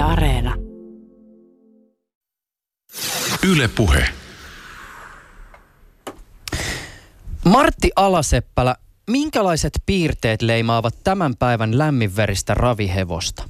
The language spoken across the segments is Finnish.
Yle Areena. Yle Puhe. Martti Alaseppälä, minkälaiset piirteet leimaavat tämän päivän lämminveristä ravihevosta?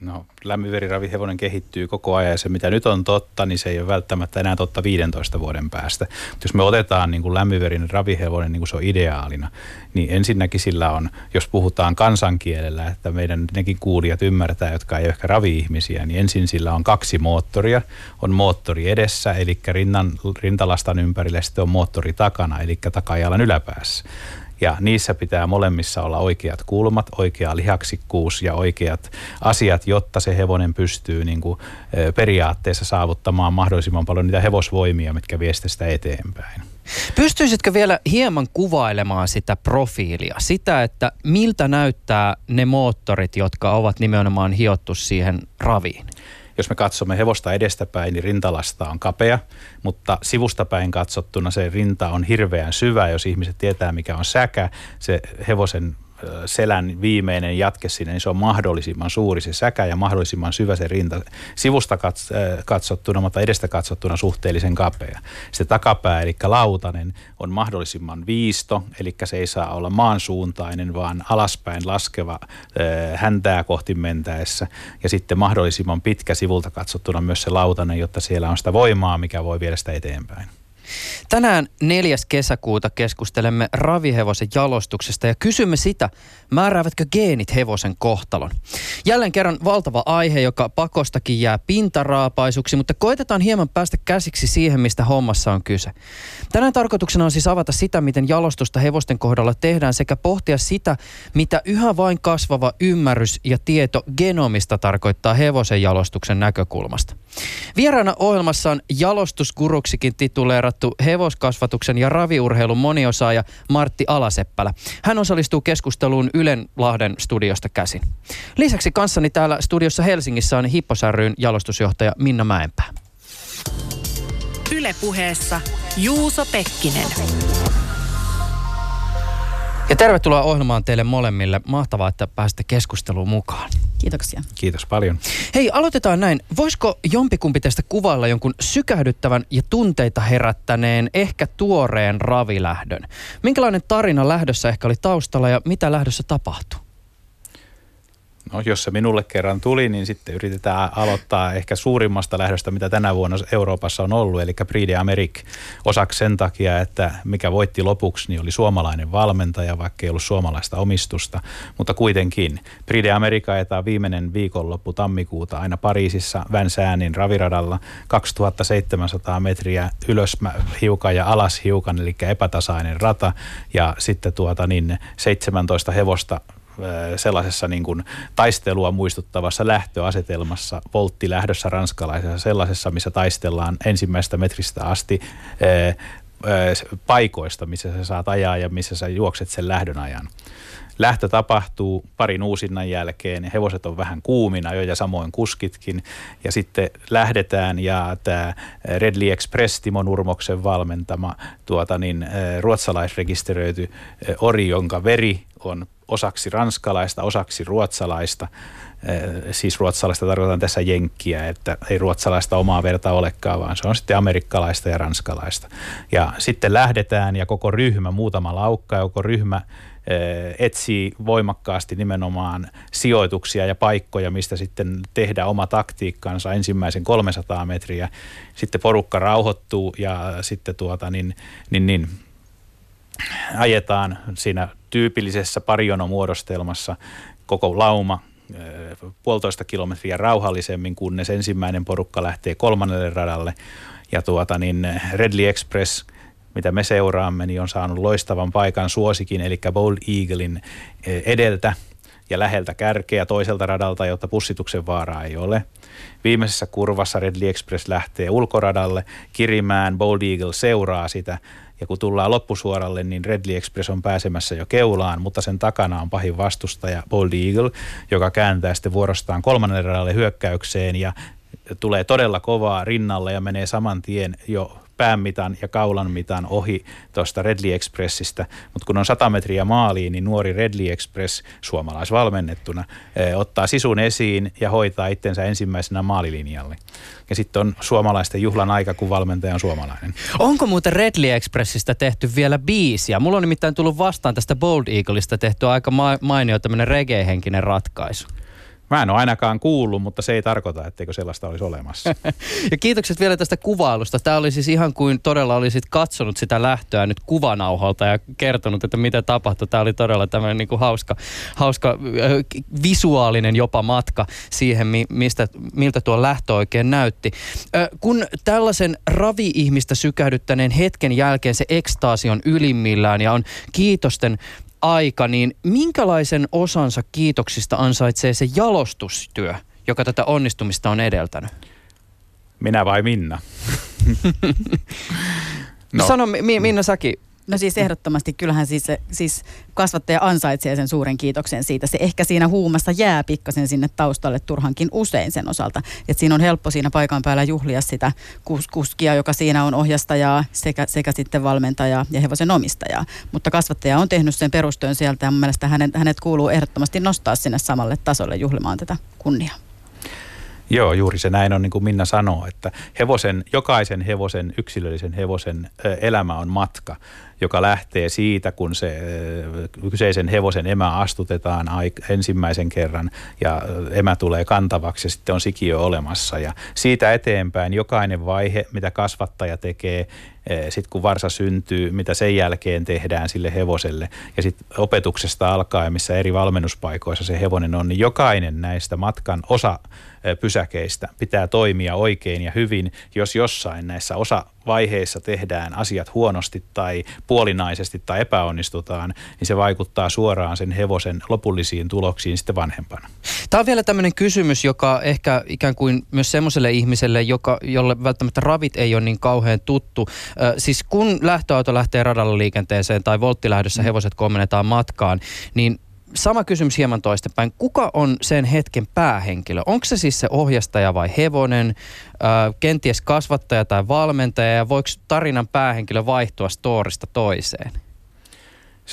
No, lämminveriravihevonen kehittyy koko ajan ja se mitä nyt on totta, niin se ei ole välttämättä enää totta 15 vuoden päästä. Mutta jos me otetaan niin kuin lämminverinen ravihevonen niin kuin se on ideaalina, niin ensinnäkin sillä on, jos puhutaan kansankielellä, että meidän nekin kuulijat ymmärtää, jotka ei ole ehkä ravi-ihmisiä, niin ensin sillä on kaksi moottoria. On moottori edessä, eli rinnan, rintalastan ympärille, sitten on moottori takana, eli takajalan yläpäässä. Ja niissä pitää molemmissa olla oikeat kulmat, oikea lihaksikkuus ja oikeat asiat, jotta se hevonen pystyy niin kuin, periaatteessa saavuttamaan mahdollisimman paljon niitä hevosvoimia, mitkä vie sitä eteenpäin. Pystyisitkö vielä hieman kuvailemaan sitä profiilia, sitä, että miltä näyttää ne moottorit, jotka ovat nimenomaan hiottu siihen raviin? Jos me katsomme hevosta edestäpäin, niin rintalasta on kapea, mutta sivustapäin katsottuna se rinta on hirveän syvä. Jos ihmiset tietää, mikä on säkä, se hevosen selän viimeinen jatke sinne, niin se on mahdollisimman suuri se säkä ja mahdollisimman syvä se rinta. Sivusta katsottuna, mutta edestä katsottuna suhteellisen kapea. Se takapää, eli lautanen, on mahdollisimman viisto, eli se ei saa olla maansuuntainen, vaan alaspäin laskeva häntää kohti mentäessä. Ja sitten mahdollisimman pitkä sivulta katsottuna myös se lautanen, jotta siellä on sitä voimaa, mikä voi viedä sitä eteenpäin. Tänään 4. kesäkuuta keskustelemme ravihevosen jalostuksesta ja kysymme sitä, määräävätkö geenit hevosen kohtalon. Jälleen kerran valtava aihe, joka pakostakin jää pintaraapaisuksi, mutta koitetaan hieman päästä käsiksi siihen, mistä hommassa on kyse. Tänään tarkoituksena on siis avata sitä, miten jalostusta hevosten kohdalla tehdään sekä pohtia sitä, mitä yhä vain kasvava ymmärrys ja tieto genomista tarkoittaa hevosen jalostuksen näkökulmasta. Vieraana ohjelmassa on jalostuskuruksikin tituleerattu hevoskasvatuksen ja raviurheilun moniosaaja Martti Alaseppälä. Hän osallistuu keskusteluun Ylen Lahden studiosta käsin. Lisäksi kanssani täällä studiossa Helsingissä on Hipposärryyn jalostusjohtaja Minna Mäenpää. Ylepuheessa Juuso Pekkinen. Ja tervetuloa ohjelmaan teille molemmille. Mahtavaa, että pääsitte keskusteluun mukaan. Kiitoksia. Kiitos paljon. Hei, aloitetaan näin. Voisiko jompikumpi tästä kuvailla jonkun sykähdyttävän ja tunteita herättäneen, ehkä tuoreen ravilähdön? Minkälainen tarina lähdössä ehkä oli taustalla ja mitä lähdössä tapahtui? No, jos se minulle kerran tuli, niin sitten yritetään aloittaa ehkä suurimmasta lähdöstä, mitä tänä vuonna Euroopassa on ollut, eli Prix Amerik osaksi sen takia, että mikä voitti lopuksi, niin oli suomalainen valmentaja, vaikka ei ollut suomalaista omistusta, mutta kuitenkin. Prix de ajetaan viimeinen viikonloppu tammikuuta aina Pariisissa Vänsäänin raviradalla. 2700 metriä ylös hiukan ja alas hiukan, eli epätasainen rata, ja sitten tuota niin 17 hevosta sellaisessa niin kuin taistelua muistuttavassa lähtöasetelmassa, volttilähdössä ranskalaisessa, sellaisessa, missä taistellaan ensimmäistä metristä asti paikoista, missä sä saat ajaa ja missä sä juokset sen lähdön ajan. Lähtö tapahtuu parin uusinnan jälkeen, hevoset on vähän kuumina jo ja samoin kuskitkin. Ja sitten lähdetään ja tämä Redley Express Timo Nurmoksen valmentama tuota niin, ruotsalaisrekisteröity ori, jonka veri on osaksi ranskalaista, osaksi ruotsalaista. Siis ruotsalaista tarkoitan tässä jenkkiä, että ei ruotsalaista omaa verta olekaan, vaan se on sitten amerikkalaista ja ranskalaista. Ja sitten lähdetään ja koko ryhmä, muutama laukka ja koko ryhmä etsii voimakkaasti nimenomaan sijoituksia ja paikkoja, mistä sitten tehdä oma taktiikkansa ensimmäisen 300 metriä. Sitten porukka rauhoittuu ja sitten tuota niin, niin, niin ajetaan siinä tyypillisessä parjonomuodostelmassa koko lauma puolitoista kilometriä rauhallisemmin, kunnes ensimmäinen porukka lähtee kolmannelle radalle. Ja tuota niin Redley Express, mitä me seuraamme, niin on saanut loistavan paikan suosikin, eli Bold Eaglein edeltä ja läheltä kärkeä toiselta radalta, jotta pussituksen vaaraa ei ole. Viimeisessä kurvassa Redley Express lähtee ulkoradalle, Kirimään Bold Eagle seuraa sitä ja kun tullaan loppusuoralle, niin Redley Express on pääsemässä jo keulaan, mutta sen takana on pahin vastustaja Bold Eagle, joka kääntää sitten vuorostaan kolmannen radalle hyökkäykseen ja tulee todella kovaa rinnalle ja menee saman tien jo päämitan ja kaulan mitan ohi tuosta Redley Expressistä, mutta kun on 100 metriä maaliin, niin nuori Redley Express suomalaisvalmennettuna ottaa sisun esiin ja hoitaa itsensä ensimmäisenä maalilinjalle. Ja sitten on suomalaisten juhlan aika, kun valmentaja on suomalainen. Onko muuten Redley Expressistä tehty vielä biisiä? Mulla on nimittäin tullut vastaan tästä Bold Eagleista tehty aika mainio tämmöinen reggae-henkinen ratkaisu. Mä en ole ainakaan kuullut, mutta se ei tarkoita, etteikö sellaista olisi olemassa. ja kiitokset vielä tästä kuvailusta. Tämä oli siis ihan kuin todella olisit katsonut sitä lähtöä nyt kuvanauhalta ja kertonut, että mitä tapahtui. Tämä oli todella tämmöinen niin kuin hauska, hauska äh, visuaalinen jopa matka siihen, mistä, miltä tuo lähtö oikein näytti. Äh, kun tällaisen ravi-ihmistä sykähdyttäneen hetken jälkeen se ekstaasi on ylimmillään ja on kiitosten aika, niin minkälaisen osansa kiitoksista ansaitsee se jalostustyö, joka tätä onnistumista on edeltänyt? Minä vai Minna? no. Sano Minna säkin, No siis ehdottomasti, kyllähän siis, siis kasvattaja ansaitsee sen suuren kiitoksen siitä. Se ehkä siinä huumassa jää pikkasen sinne taustalle turhankin usein sen osalta. Että siinä on helppo siinä paikan päällä juhlia sitä kus- kuskia, joka siinä on ohjastajaa sekä, sekä sitten valmentajaa ja hevosen omistajaa. Mutta kasvattaja on tehnyt sen perustyön sieltä ja mun mielestä hänet, hänet kuuluu ehdottomasti nostaa sinne samalle tasolle juhlimaan tätä kunniaa. Joo, juuri se näin on niin kuin Minna sanoo, että hevosen, jokaisen hevosen, yksilöllisen hevosen elämä on matka joka lähtee siitä, kun se kyseisen hevosen emä astutetaan ensimmäisen kerran ja emä tulee kantavaksi ja sitten on sikiö olemassa. Ja siitä eteenpäin jokainen vaihe, mitä kasvattaja tekee, sitten kun varsa syntyy, mitä sen jälkeen tehdään sille hevoselle ja sitten opetuksesta alkaen, missä eri valmennuspaikoissa se hevonen on, niin jokainen näistä matkan osa pysäkeistä pitää toimia oikein ja hyvin, jos jossain näissä osavaiheissa tehdään asiat huonosti tai puolinaisesti tai epäonnistutaan, niin se vaikuttaa suoraan sen hevosen lopullisiin tuloksiin sitten vanhempana. Tämä on vielä tämmöinen kysymys, joka ehkä ikään kuin myös semmoiselle ihmiselle, joka, jolle välttämättä ravit ei ole niin kauhean tuttu. Äh, siis kun lähtöauto lähtee radalla liikenteeseen tai volttilähdössä mm. hevoset kommennetaan matkaan, niin sama kysymys hieman toistepäin. Kuka on sen hetken päähenkilö? Onko se siis se ohjastaja vai hevonen, äh, kenties kasvattaja tai valmentaja ja voiko tarinan päähenkilö vaihtua storista toiseen?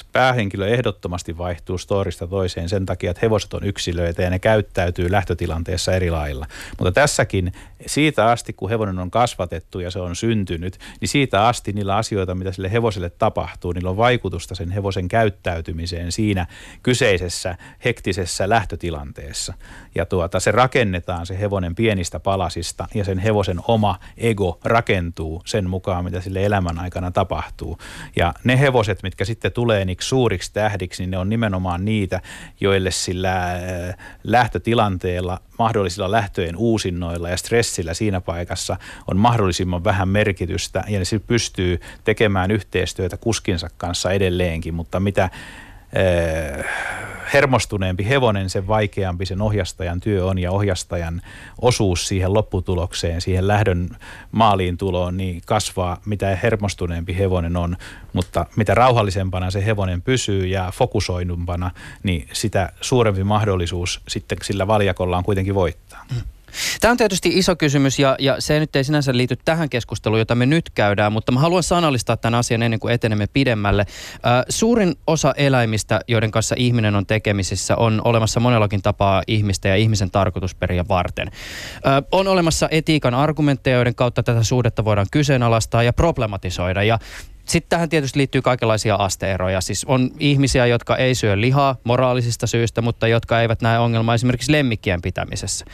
Päähenkilö ehdottomasti vaihtuu storista toiseen sen takia, että hevoset on yksilöitä ja ne käyttäytyy lähtötilanteessa eri lailla. Mutta tässäkin siitä asti, kun hevonen on kasvatettu ja se on syntynyt, niin siitä asti niillä asioita, mitä sille hevoselle tapahtuu, niillä on vaikutusta sen hevosen käyttäytymiseen siinä kyseisessä hektisessä lähtötilanteessa. Ja tuota, se rakennetaan se hevonen pienistä palasista ja sen hevosen oma ego rakentuu sen mukaan, mitä sille elämän aikana tapahtuu. Ja ne hevoset, mitkä sitten tulee pieniksi suuriksi tähdiksi, niin ne on nimenomaan niitä, joille sillä äh, lähtötilanteella, mahdollisilla lähtöjen uusinnoilla ja stressillä siinä paikassa on mahdollisimman vähän merkitystä ja ne pystyy tekemään yhteistyötä kuskinsa kanssa edelleenkin, mutta mitä Eh, hermostuneempi hevonen, sen vaikeampi sen ohjastajan työ on ja ohjastajan osuus siihen lopputulokseen, siihen lähdön maaliin tuloon, niin kasvaa mitä hermostuneempi hevonen on, mutta mitä rauhallisempana se hevonen pysyy ja fokusoidumpana, niin sitä suurempi mahdollisuus sitten sillä valjakolla on kuitenkin voittaa. Mm. Tämä on tietysti iso kysymys ja, ja se nyt ei sinänsä liity tähän keskusteluun, jota me nyt käydään, mutta mä haluan sanallistaa tämän asian ennen kuin etenemme pidemmälle. Äh, suurin osa eläimistä, joiden kanssa ihminen on tekemisissä, on olemassa monellakin tapaa ihmistä ja ihmisen tarkoitusperiä varten. Äh, on olemassa etiikan argumentteja, joiden kautta tätä suhdetta voidaan kyseenalaistaa ja problematisoida. Ja sitten tähän tietysti liittyy kaikenlaisia asteeroja. Siis on ihmisiä, jotka ei syö lihaa moraalisista syistä, mutta jotka eivät näe ongelmaa esimerkiksi lemmikkien pitämisessä.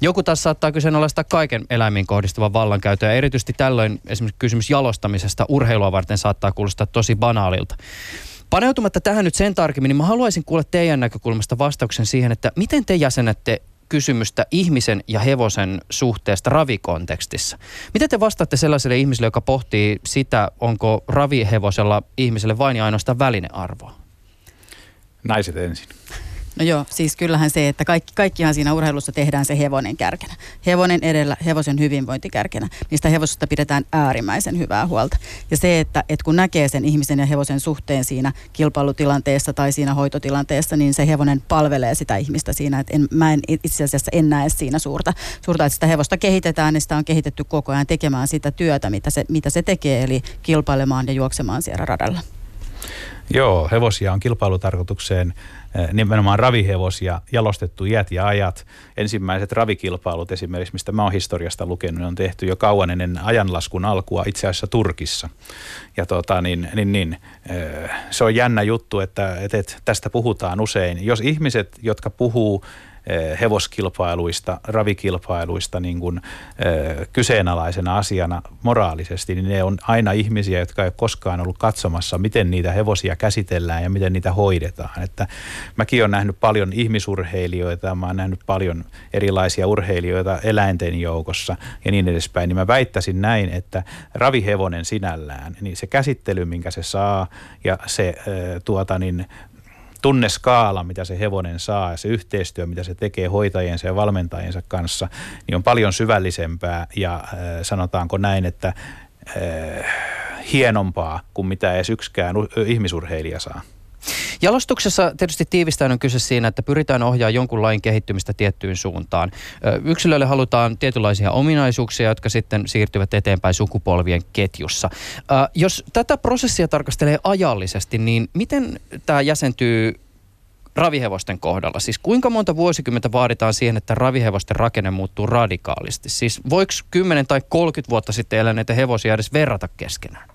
Joku taas saattaa kyseenalaistaa kaiken eläimiin kohdistuvan vallankäytön ja erityisesti tällöin esimerkiksi kysymys jalostamisesta urheilua varten saattaa kuulostaa tosi banaalilta. Paneutumatta tähän nyt sen tarkemmin, niin mä haluaisin kuulla teidän näkökulmasta vastauksen siihen, että miten te jäsenette kysymystä ihmisen ja hevosen suhteesta ravikontekstissa. Miten te vastaatte sellaiselle ihmiselle, joka pohtii sitä, onko ravihevosella ihmiselle vain ja ainoastaan välinearvoa? Naiset ensin. No joo, siis kyllähän se, että kaikki, kaikkihan siinä urheilussa tehdään se hevonen kärkenä. Hevonen edellä, hevosen hyvinvointi kärkenä. Niistä hevosista pidetään äärimmäisen hyvää huolta. Ja se, että, että kun näkee sen ihmisen ja hevosen suhteen siinä kilpailutilanteessa tai siinä hoitotilanteessa, niin se hevonen palvelee sitä ihmistä siinä. Että en, mä en itse asiassa en näe siinä suurta, suurta, että sitä hevosta kehitetään, niin sitä on kehitetty koko ajan tekemään sitä työtä, mitä se, mitä se tekee, eli kilpailemaan ja juoksemaan siellä radalla. Joo, hevosia on kilpailutarkoitukseen nimenomaan ravihevosia jalostettu iät ja ajat. Ensimmäiset ravikilpailut esimerkiksi, mistä mä oon historiasta lukenut, on tehty jo kauan ennen ajanlaskun alkua itse asiassa Turkissa. Ja tota, niin, niin, niin, eh, se on jännä juttu, että, että tästä puhutaan usein. Jos ihmiset, jotka puhuu Eh, hevoskilpailuista, ravikilpailuista niin kuin, eh, kyseenalaisena asiana moraalisesti, niin ne on aina ihmisiä, jotka ei ole koskaan ollut katsomassa, miten niitä hevosia käsitellään ja miten niitä hoidetaan. Että mäkin olen nähnyt paljon ihmisurheilijoita, mä olen nähnyt paljon erilaisia urheilijoita eläinten joukossa ja niin edespäin, niin mä väittäisin näin, että ravihevonen sinällään, niin se käsittely, minkä se saa ja se eh, tuota niin, tunneskaala, mitä se hevonen saa ja se yhteistyö, mitä se tekee hoitajiensa ja valmentajiensa kanssa, niin on paljon syvällisempää ja äh, sanotaanko näin, että äh, hienompaa kuin mitä edes yksikään ihmisurheilija saa. Jalostuksessa tietysti tiivistäen on kyse siinä, että pyritään ohjaamaan jonkun lain kehittymistä tiettyyn suuntaan. Yksilöille halutaan tietynlaisia ominaisuuksia, jotka sitten siirtyvät eteenpäin sukupolvien ketjussa. Jos tätä prosessia tarkastelee ajallisesti, niin miten tämä jäsentyy ravihevosten kohdalla? Siis kuinka monta vuosikymmentä vaaditaan siihen, että ravihevosten rakenne muuttuu radikaalisti? Siis voiko 10 tai 30 vuotta sitten eläneitä hevosia edes verrata keskenään?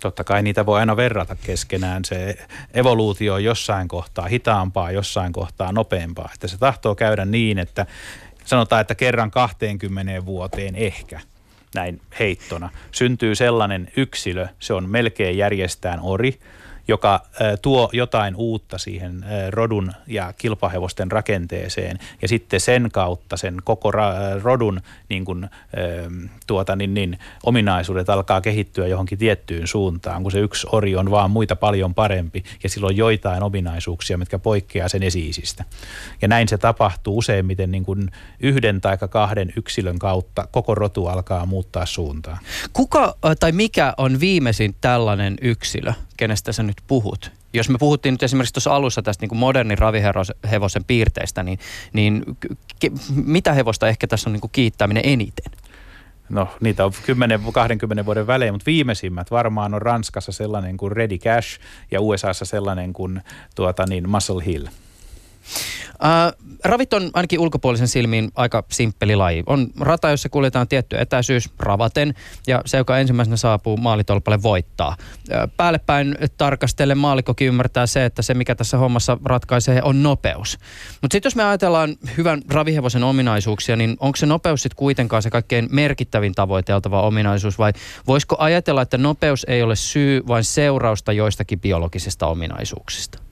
Totta kai niitä voi aina verrata keskenään. Se evoluutio on jossain kohtaa hitaampaa, jossain kohtaa nopeampaa. Että se tahtoo käydä niin, että sanotaan, että kerran 20 vuoteen ehkä näin heittona syntyy sellainen yksilö, se on melkein järjestään ori, joka tuo jotain uutta siihen rodun ja kilpahevosten rakenteeseen ja sitten sen kautta sen koko rodun niin kuin, tuota, niin, niin, ominaisuudet alkaa kehittyä johonkin tiettyyn suuntaan, kun se yksi ori on vaan muita paljon parempi ja silloin joitain ominaisuuksia, mitkä poikkeaa sen esiisistä. Ja näin se tapahtuu useimmiten niin kuin yhden tai kahden yksilön kautta koko rotu alkaa muuttaa suuntaa. Kuka tai mikä on viimeisin tällainen yksilö, kenestä sä nyt puhut? Jos me puhuttiin nyt esimerkiksi tuossa alussa tästä niin kuin modernin ravihevosen piirteistä, niin, niin ke, mitä hevosta ehkä tässä on niin kuin kiittäminen eniten? No niitä on 10-20 vuoden välein, mutta viimeisimmät varmaan on Ranskassa sellainen kuin Ready Cash ja USAssa sellainen kuin tuota niin, Muscle Hill. Äh, ravit on ainakin ulkopuolisen silmiin aika simppeli laji. On rata, jossa kuljetaan tietty etäisyys ravaten ja se, joka ensimmäisenä saapuu maalitolpalle voittaa. Äh, päällepäin tarkastellen maalikkokin ymmärtää se, että se mikä tässä hommassa ratkaisee on nopeus. Mutta sitten jos me ajatellaan hyvän ravihevosen ominaisuuksia, niin onko se nopeus sitten kuitenkaan se kaikkein merkittävin tavoiteltava ominaisuus vai voisiko ajatella, että nopeus ei ole syy, vain seurausta joistakin biologisista ominaisuuksista?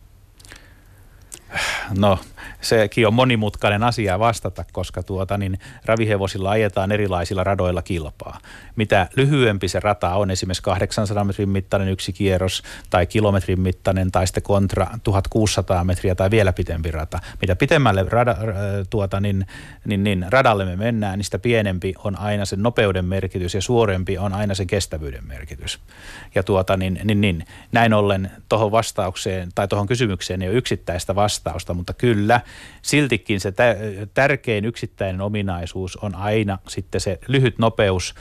No, sekin on monimutkainen asia vastata, koska tuota, niin ravihevosilla ajetaan erilaisilla radoilla kilpaa. Mitä lyhyempi se rata on, esimerkiksi 800 metrin mittainen yksi kierros tai kilometrin mittainen tai sitten kontra 1600 metriä tai vielä pitempi rata. Mitä pitemmälle rada, tuota, niin, niin, niin, radalle me mennään, niin sitä pienempi on aina sen nopeuden merkitys ja suorempi on aina se kestävyyden merkitys. Ja tuota, niin, niin, niin, näin ollen tuohon vastaukseen tai tuohon kysymykseen ei ole yksittäistä vastausta, mutta kyllä siltikin se tärkein yksittäinen ominaisuus on aina sitten se lyhyt nopeus,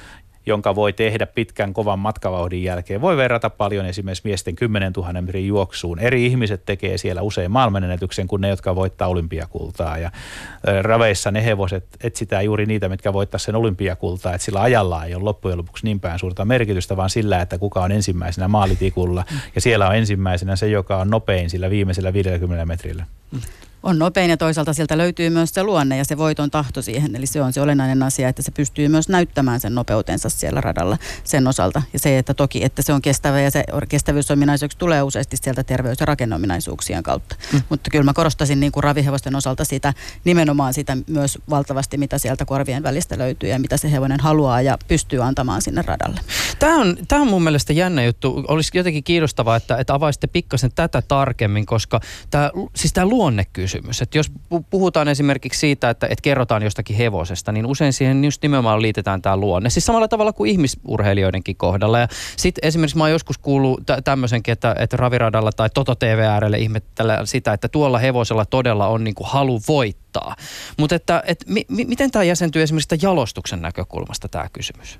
jonka voi tehdä pitkän kovan matkavauhdin jälkeen. Voi verrata paljon esimerkiksi miesten 10 000 metrin juoksuun. Eri ihmiset tekee siellä usein maailmanennätyksen kuin ne, jotka voittaa olympiakultaa. Ja raveissa ne hevoset etsitään juuri niitä, mitkä voittaa sen olympiakultaa. Että sillä ajalla ei ole loppujen lopuksi niin päin suurta merkitystä, vaan sillä, että kuka on ensimmäisenä maalitikulla. Ja siellä on ensimmäisenä se, joka on nopein sillä viimeisellä 50 metrillä. On nopein ja toisaalta sieltä löytyy myös se luonne ja se voiton tahto siihen. Eli se on se olennainen asia, että se pystyy myös näyttämään sen nopeutensa siellä radalla sen osalta. Ja se, että toki, että se on kestävä ja se kestävyysominaisuus tulee useasti sieltä terveys- ja rakenneominaisuuksien kautta. Mm. Mutta kyllä mä korostasin niin kuin ravihevosten osalta sitä, nimenomaan sitä myös valtavasti, mitä sieltä korvien välistä löytyy ja mitä se hevonen haluaa ja pystyy antamaan sinne radalle. Tämä on, tämä on mun mielestä jännä juttu. Olisi jotenkin kiinnostavaa, että, että avaisitte pikkasen tätä tarkemmin, koska tämä, siis tämä luonnekysymys, että jos puhutaan esimerkiksi siitä, että, että kerrotaan jostakin hevosesta, niin usein siihen just nimenomaan liitetään tämä luonne. Siis samalla tavalla kuin ihmisurheilijoidenkin kohdalla. Ja sitten esimerkiksi mä oon joskus kuullut tä- tämmöisenkin, että, että raviradalla tai Toto TVRlle ihmettelee sitä, että tuolla hevosella todella on niin kuin halu voittaa. Mutta että, että mi- mi- miten tämä jäsentyy esimerkiksi jalostuksen näkökulmasta tämä kysymys?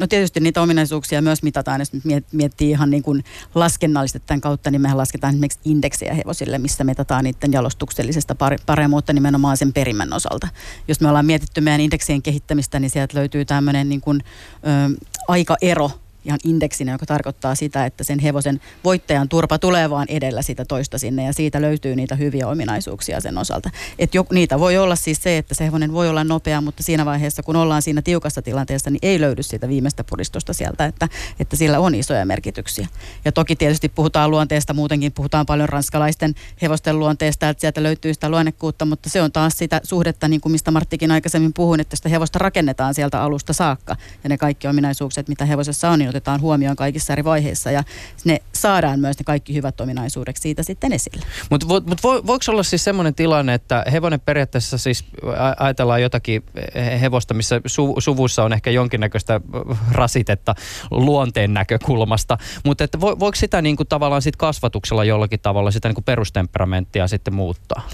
No tietysti niitä ominaisuuksia myös mitataan, jos miettii ihan niin kuin laskennallisesti tämän kautta, niin mehän lasketaan esimerkiksi indeksejä hevosille, missä mitataan niiden jalostuksellisesta paremmuutta nimenomaan sen perimän osalta. Jos me ollaan mietitty meidän indeksien kehittämistä, niin sieltä löytyy tämmöinen niin kuin, ö, aikaero ihan indeksinä, joka tarkoittaa sitä, että sen hevosen voittajan turpa tulee vaan edellä sitä toista sinne ja siitä löytyy niitä hyviä ominaisuuksia sen osalta. Et jo, niitä voi olla siis se, että se hevonen voi olla nopea, mutta siinä vaiheessa, kun ollaan siinä tiukassa tilanteessa, niin ei löydy sitä viimeistä puristusta sieltä, että, että sillä on isoja merkityksiä. Ja toki tietysti puhutaan luonteesta, muutenkin puhutaan paljon ranskalaisten hevosten luonteesta, että sieltä löytyy sitä luonnekkuutta, mutta se on taas sitä suhdetta, niin kuin mistä Marttikin aikaisemmin puhui, että sitä hevosta rakennetaan sieltä alusta saakka ja ne kaikki ominaisuukset, mitä hevosessa on, niin otetaan huomioon kaikissa eri vaiheissa ja ne saadaan myös ne kaikki hyvät ominaisuudet siitä sitten esille. Mutta vo, mut vo, voiko olla siis semmoinen tilanne, että hevonen periaatteessa siis ajatellaan jotakin hevosta, missä su, suvussa on ehkä jonkinnäköistä rasitetta luonteen näkökulmasta, mutta vo, voiko sitä niin kuin tavallaan sit kasvatuksella jollakin tavalla sitä niin kuin perustemperamenttia sitten muuttaa?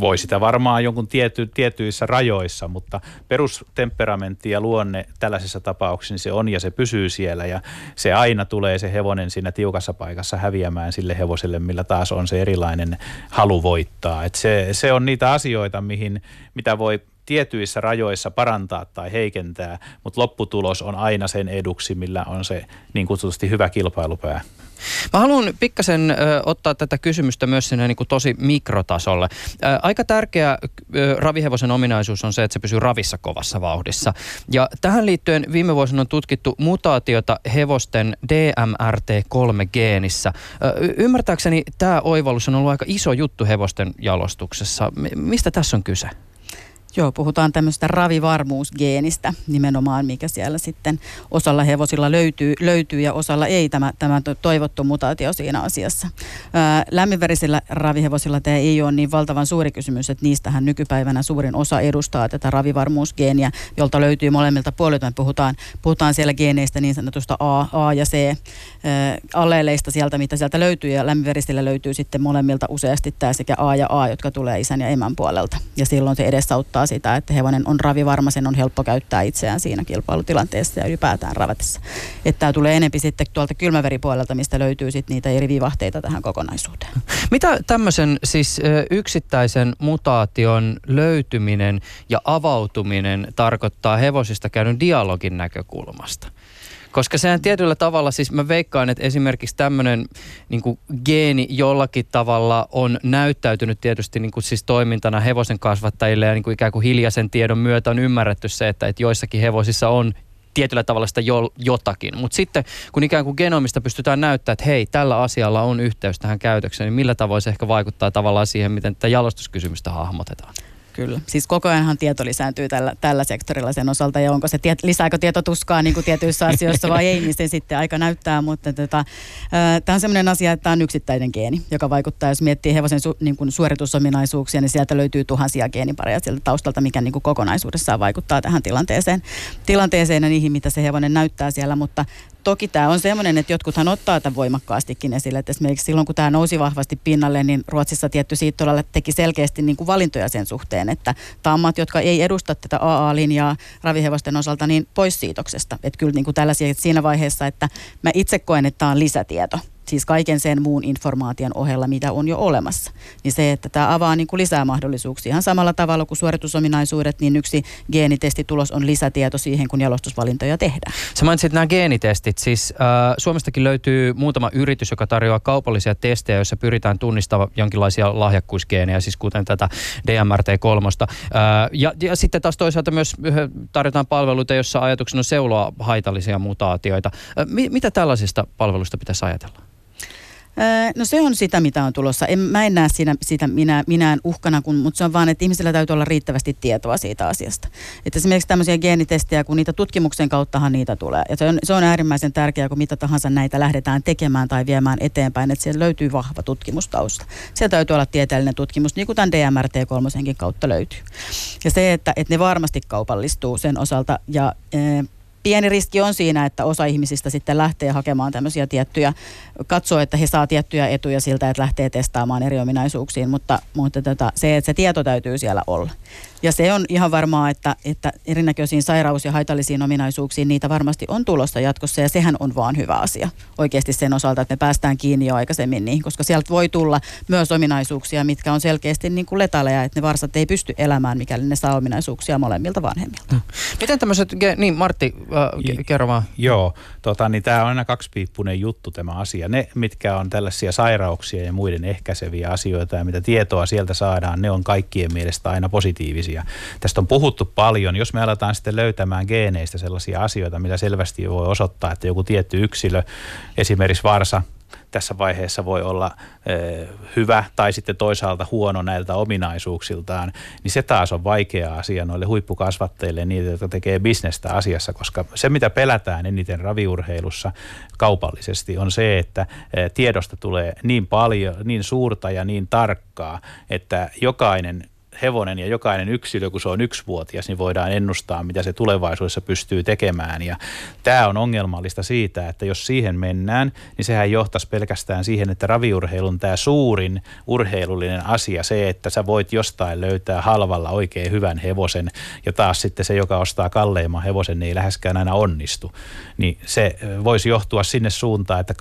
Voi sitä varmaan jonkun tiety, tietyissä rajoissa, mutta perustemperamentti ja luonne tällaisessa tapauksessa niin se on ja se pysyy siellä ja se aina tulee se hevonen siinä tiukassa paikassa häviämään sille hevoselle, millä taas on se erilainen halu voittaa. Et se, se on niitä asioita, mihin, mitä voi tietyissä rajoissa parantaa tai heikentää, mutta lopputulos on aina sen eduksi, millä on se niin kutsutusti hyvä kilpailupää. Mä haluan pikkasen ö, ottaa tätä kysymystä myös sinne niin kuin tosi mikrotasolle. Ö, aika tärkeä ö, ravihevosen ominaisuus on se, että se pysyy ravissa kovassa vauhdissa. Ja tähän liittyen viime vuosina on tutkittu mutaatiota hevosten DMRT3-geenissä. Ö, ymmärtääkseni tämä oivallus on ollut aika iso juttu hevosten jalostuksessa. Mistä tässä on kyse? Joo, puhutaan tämmöistä ravivarmuusgeenistä nimenomaan, mikä siellä sitten osalla hevosilla löytyy, löytyy ja osalla ei tämä, tämä toivottu mutaatio siinä asiassa. Ää, lämminverisillä ravihevosilla tämä ei ole niin valtavan suuri kysymys, että niistähän nykypäivänä suurin osa edustaa tätä ravivarmuusgeeniä, jolta löytyy molemmilta puolilta. Puhutaan, puhutaan siellä geeneistä niin sanotusta A, A ja C ää, alleeleista sieltä, mitä sieltä löytyy ja lämminverisillä löytyy sitten molemmilta useasti tämä sekä A ja A, jotka tulee isän ja emän puolelta. Ja silloin se edesauttaa sitä, että hevonen on ravivarma, sen on helppo käyttää itseään siinä kilpailutilanteessa ja ylipäätään ravatessa. Että tämä tulee enempi sitten tuolta kylmäveripuolelta, mistä löytyy sitten niitä eri vivahteita tähän kokonaisuuteen. Mitä tämmöisen siis yksittäisen mutaation löytyminen ja avautuminen tarkoittaa hevosista käydyn dialogin näkökulmasta? Koska sehän tietyllä tavalla, siis mä veikkaan, että esimerkiksi tämmöinen niin geeni jollakin tavalla on näyttäytynyt tietysti niin kuin siis toimintana hevosen kasvattajille ja niin kuin ikään kuin hiljaisen tiedon myötä on ymmärretty se, että, että joissakin hevosissa on tietyllä tavalla sitä jo, jotakin. Mutta sitten kun ikään kuin genomista pystytään näyttämään, että hei, tällä asialla on yhteys tähän käytökseen, niin millä tavoin se ehkä vaikuttaa tavallaan siihen, miten tätä jalostuskysymystä hahmotetaan? Kyllä. Siis koko ajanhan tieto lisääntyy tällä, tällä sektorilla sen osalta ja onko se, tiet, lisääkö tieto tuskaa niin kuin tietyissä asioissa vai ei, niin se sitten aika näyttää. Mutta tota, tämä on sellainen asia, että tämä on yksittäinen geeni, joka vaikuttaa, jos miettii hevosen su, niin kuin suoritusominaisuuksia, niin sieltä löytyy tuhansia geenipareja sieltä taustalta, mikä niin kuin kokonaisuudessaan vaikuttaa tähän tilanteeseen, tilanteeseen ja niihin, mitä se hevonen näyttää siellä. Mutta toki tämä on semmoinen, että jotkuthan ottaa tämän voimakkaastikin esille. Että esimerkiksi silloin, kun tämä nousi vahvasti pinnalle, niin Ruotsissa tietty siittolalle teki selkeästi niin kuin valintoja sen suhteen, että tammat, jotka ei edusta tätä AA-linjaa ravihevosten osalta, niin pois siitoksesta. Että kyllä niin kuin tällaisia että siinä vaiheessa, että mä itse koen, että tämä on lisätieto siis kaiken sen muun informaation ohella, mitä on jo olemassa. Niin se, että tämä avaa niin kuin lisää mahdollisuuksia. Ihan samalla tavalla kuin suoritusominaisuudet, niin yksi geenitestitulos on lisätieto siihen, kun jalostusvalintoja tehdään. Sä mainitsit nämä geenitestit. Siis äh, Suomestakin löytyy muutama yritys, joka tarjoaa kaupallisia testejä, joissa pyritään tunnistamaan jonkinlaisia lahjakkuusgeenejä, siis kuten tätä DMRT3. Äh, ja, ja sitten taas toisaalta myös äh, tarjotaan palveluita, joissa ajatuksena on seuloa haitallisia mutaatioita. Äh, mi- mitä tällaisista palveluista pitäisi ajatella? No se on sitä, mitä on tulossa. En, mä en näe siinä, sitä minä, minään uhkana, kun, mutta se on vaan, että ihmisillä täytyy olla riittävästi tietoa siitä asiasta. Että esimerkiksi tämmöisiä geenitestejä, kun niitä tutkimuksen kauttahan niitä tulee. Ja se on, se on äärimmäisen tärkeää, kun mitä tahansa näitä lähdetään tekemään tai viemään eteenpäin, että siellä löytyy vahva tutkimustausta. Siellä täytyy olla tieteellinen tutkimus, niin kuin tämän DMRT3 kautta löytyy. Ja se, että, että ne varmasti kaupallistuu sen osalta ja pieni riski on siinä, että osa ihmisistä sitten lähtee hakemaan tämmöisiä tiettyjä, katsoo, että he saa tiettyjä etuja siltä, että lähtee testaamaan eri ominaisuuksiin, mutta, mutta tota, se, että se tieto täytyy siellä olla. Ja se on ihan varmaa, että, että erinäköisiin sairaus- ja haitallisiin ominaisuuksiin niitä varmasti on tulossa jatkossa ja sehän on vaan hyvä asia oikeasti sen osalta, että me päästään kiinni jo aikaisemmin niihin, koska sieltä voi tulla myös ominaisuuksia, mitkä on selkeästi niin kuin letaleja, että ne varsat ei pysty elämään, mikäli ne saa ominaisuuksia molemmilta vanhemmilta. Hmm. Miten tämmöiset, niin Martti, äh, kerro vaan. Joo, tota, niin tämä on aina kaksipiippunen juttu tämä asia. Ne, mitkä on tällaisia sairauksia ja muiden ehkäiseviä asioita ja mitä tietoa sieltä saadaan, ne on kaikkien mielestä aina positiivisia asia. Tästä on puhuttu paljon. Jos me aletaan sitten löytämään geeneistä sellaisia asioita, mitä selvästi voi osoittaa, että joku tietty yksilö, esimerkiksi varsa, tässä vaiheessa voi olla ö, hyvä tai sitten toisaalta huono näiltä ominaisuuksiltaan, niin se taas on vaikea asia noille huippukasvattajille niitä, jotka tekee bisnestä asiassa, koska se mitä pelätään eniten raviurheilussa kaupallisesti on se, että tiedosta tulee niin paljon, niin suurta ja niin tarkkaa, että jokainen hevonen ja jokainen yksilö, kun se on yksivuotias, niin voidaan ennustaa, mitä se tulevaisuudessa pystyy tekemään. Ja tämä on ongelmallista siitä, että jos siihen mennään, niin sehän johtaisi pelkästään siihen, että raviurheilun tämä suurin urheilullinen asia, se, että sä voit jostain löytää halvalla oikein hyvän hevosen, ja taas sitten se, joka ostaa kalleimman hevosen, niin ei läheskään aina onnistu. Niin se voisi johtua sinne suuntaan, että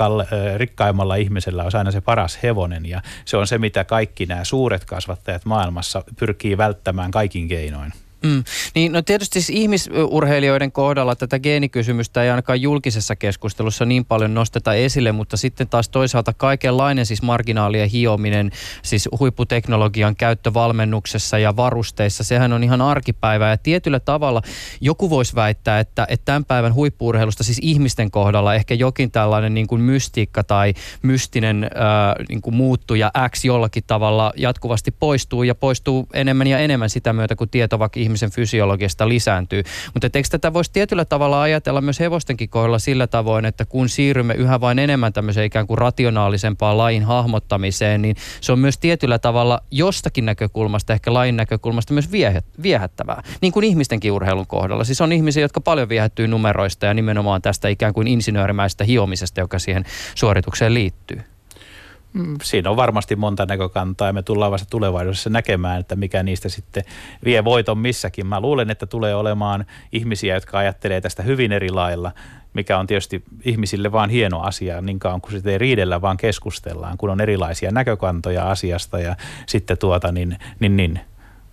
rikkaimmalla ihmisellä on aina se paras hevonen, ja se on se, mitä kaikki nämä suuret kasvattajat maailmassa pyrkii välttämään kaikin keinoin. Mm. Niin, no tietysti siis ihmisurheilijoiden kohdalla tätä geenikysymystä ei ainakaan julkisessa keskustelussa niin paljon nosteta esille, mutta sitten taas toisaalta kaikenlainen siis marginaalien hiominen, siis huipputeknologian käyttö valmennuksessa ja varusteissa, sehän on ihan arkipäivää ja tietyllä tavalla joku voisi väittää, että, että tämän päivän huippuurheilusta siis ihmisten kohdalla ehkä jokin tällainen niin kuin mystiikka tai mystinen äh, niin kuin muuttuja X jollakin tavalla jatkuvasti poistuu ja poistuu enemmän ja enemmän sitä myötä, kun tieto vaikka ihmisen fysiologiasta lisääntyy. Mutta eikö tätä voisi tietyllä tavalla ajatella myös hevostenkin kohdalla sillä tavoin, että kun siirrymme yhä vain enemmän tämmöiseen ikään kuin rationaalisempaan lajin hahmottamiseen, niin se on myös tietyllä tavalla jostakin näkökulmasta, ehkä lajin näkökulmasta myös viehättävää. Niin kuin ihmistenkin urheilun kohdalla. Siis on ihmisiä, jotka paljon viehättyy numeroista ja nimenomaan tästä ikään kuin insinöörimäistä hiomisesta, joka siihen suoritukseen liittyy. Siinä on varmasti monta näkökantaa ja me tullaan vasta tulevaisuudessa näkemään, että mikä niistä sitten vie voiton missäkin. Mä luulen, että tulee olemaan ihmisiä, jotka ajattelee tästä hyvin eri lailla, mikä on tietysti ihmisille vaan hieno asia, niin kauan kuin sitä ei riidellä, vaan keskustellaan, kun on erilaisia näkökantoja asiasta ja sitten tuota niin, niin, niin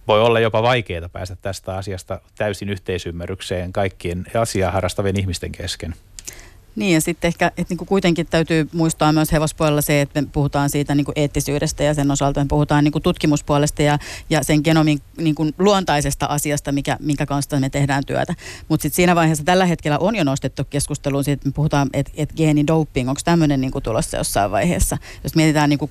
voi olla jopa vaikeaa päästä tästä asiasta täysin yhteisymmärrykseen kaikkien asiaa harrastavien ihmisten kesken. Niin ja sitten ehkä että niinku kuitenkin täytyy muistaa myös hevospuolella se, että me puhutaan siitä niinku eettisyydestä ja sen osalta me puhutaan niinku tutkimuspuolesta ja, ja sen genomin niinku luontaisesta asiasta, mikä, minkä kanssa me tehdään työtä. Mutta sitten siinä vaiheessa tällä hetkellä on jo nostettu keskusteluun siitä, että me puhutaan, että et geenidoping, onko tämmöinen niinku tulossa jossain vaiheessa. Jos mietitään niinku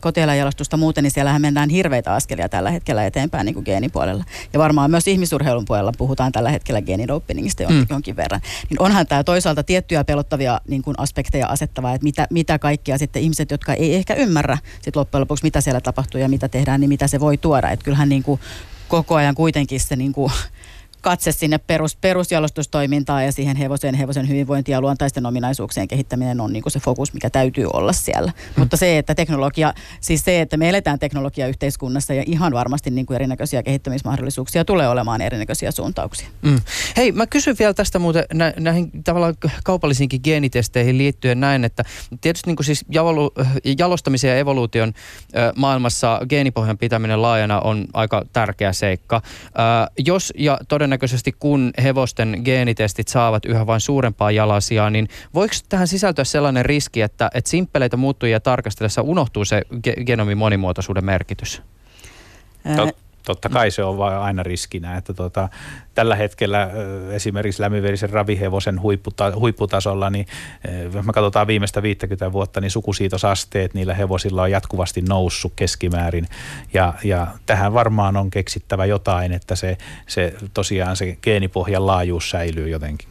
kotieläinjalostusta muuten, niin siellähän mennään hirveitä askelia tällä hetkellä eteenpäin niinku geenipuolella. Ja varmaan myös ihmisurheilun puolella puhutaan tällä hetkellä geenidopingista jonkin, mm. jonkin verran. Niin onhan tämä toisaalta tiettyjä pelot pelottavia niin kuin aspekteja asettavaa, että mitä, mitä kaikkia sitten ihmiset, jotka ei ehkä ymmärrä sit loppujen lopuksi, mitä siellä tapahtuu ja mitä tehdään, niin mitä se voi tuoda. Että kyllähän niin kuin koko ajan kuitenkin se niin kuin katse sinne perus, perusjalostustoimintaan ja siihen hevosen, hevosen hyvinvointi ja luontaisten ominaisuuksien kehittäminen on niin kuin se fokus, mikä täytyy olla siellä. Mm. Mutta se, että teknologia, siis se, että me eletään teknologiayhteiskunnassa ja ihan varmasti niin kuin erinäköisiä kehittämismahdollisuuksia tulee olemaan erinäköisiä suuntauksia. Mm. Hei, mä kysyn vielä tästä muuten nä- näihin tavallaan kaupallisiinkin geenitesteihin liittyen näin, että tietysti niin kuin siis javolu- jalostamisen ja evoluution ö, maailmassa geenipohjan pitäminen laajana on aika tärkeä seikka. Ö, jos ja todennäköisesti kun hevosten geenitestit saavat yhä vain suurempaa jalasijaa, niin voiko tähän sisältyä sellainen riski, että, että simppeleitä muuttujia tarkastellessa unohtuu se ge- genomin monimuotoisuuden merkitys? Tot, totta kai se on vaan aina riskinä, että tota, tällä hetkellä esimerkiksi lämmiverisen ravihevosen huipputa, huipputasolla, niin jos me katsotaan viimeistä 50 vuotta, niin sukusiitosasteet niillä hevosilla on jatkuvasti noussut keskimäärin. Ja, ja tähän varmaan on keksittävä jotain, että se, se tosiaan se geenipohjan laajuus säilyy jotenkin.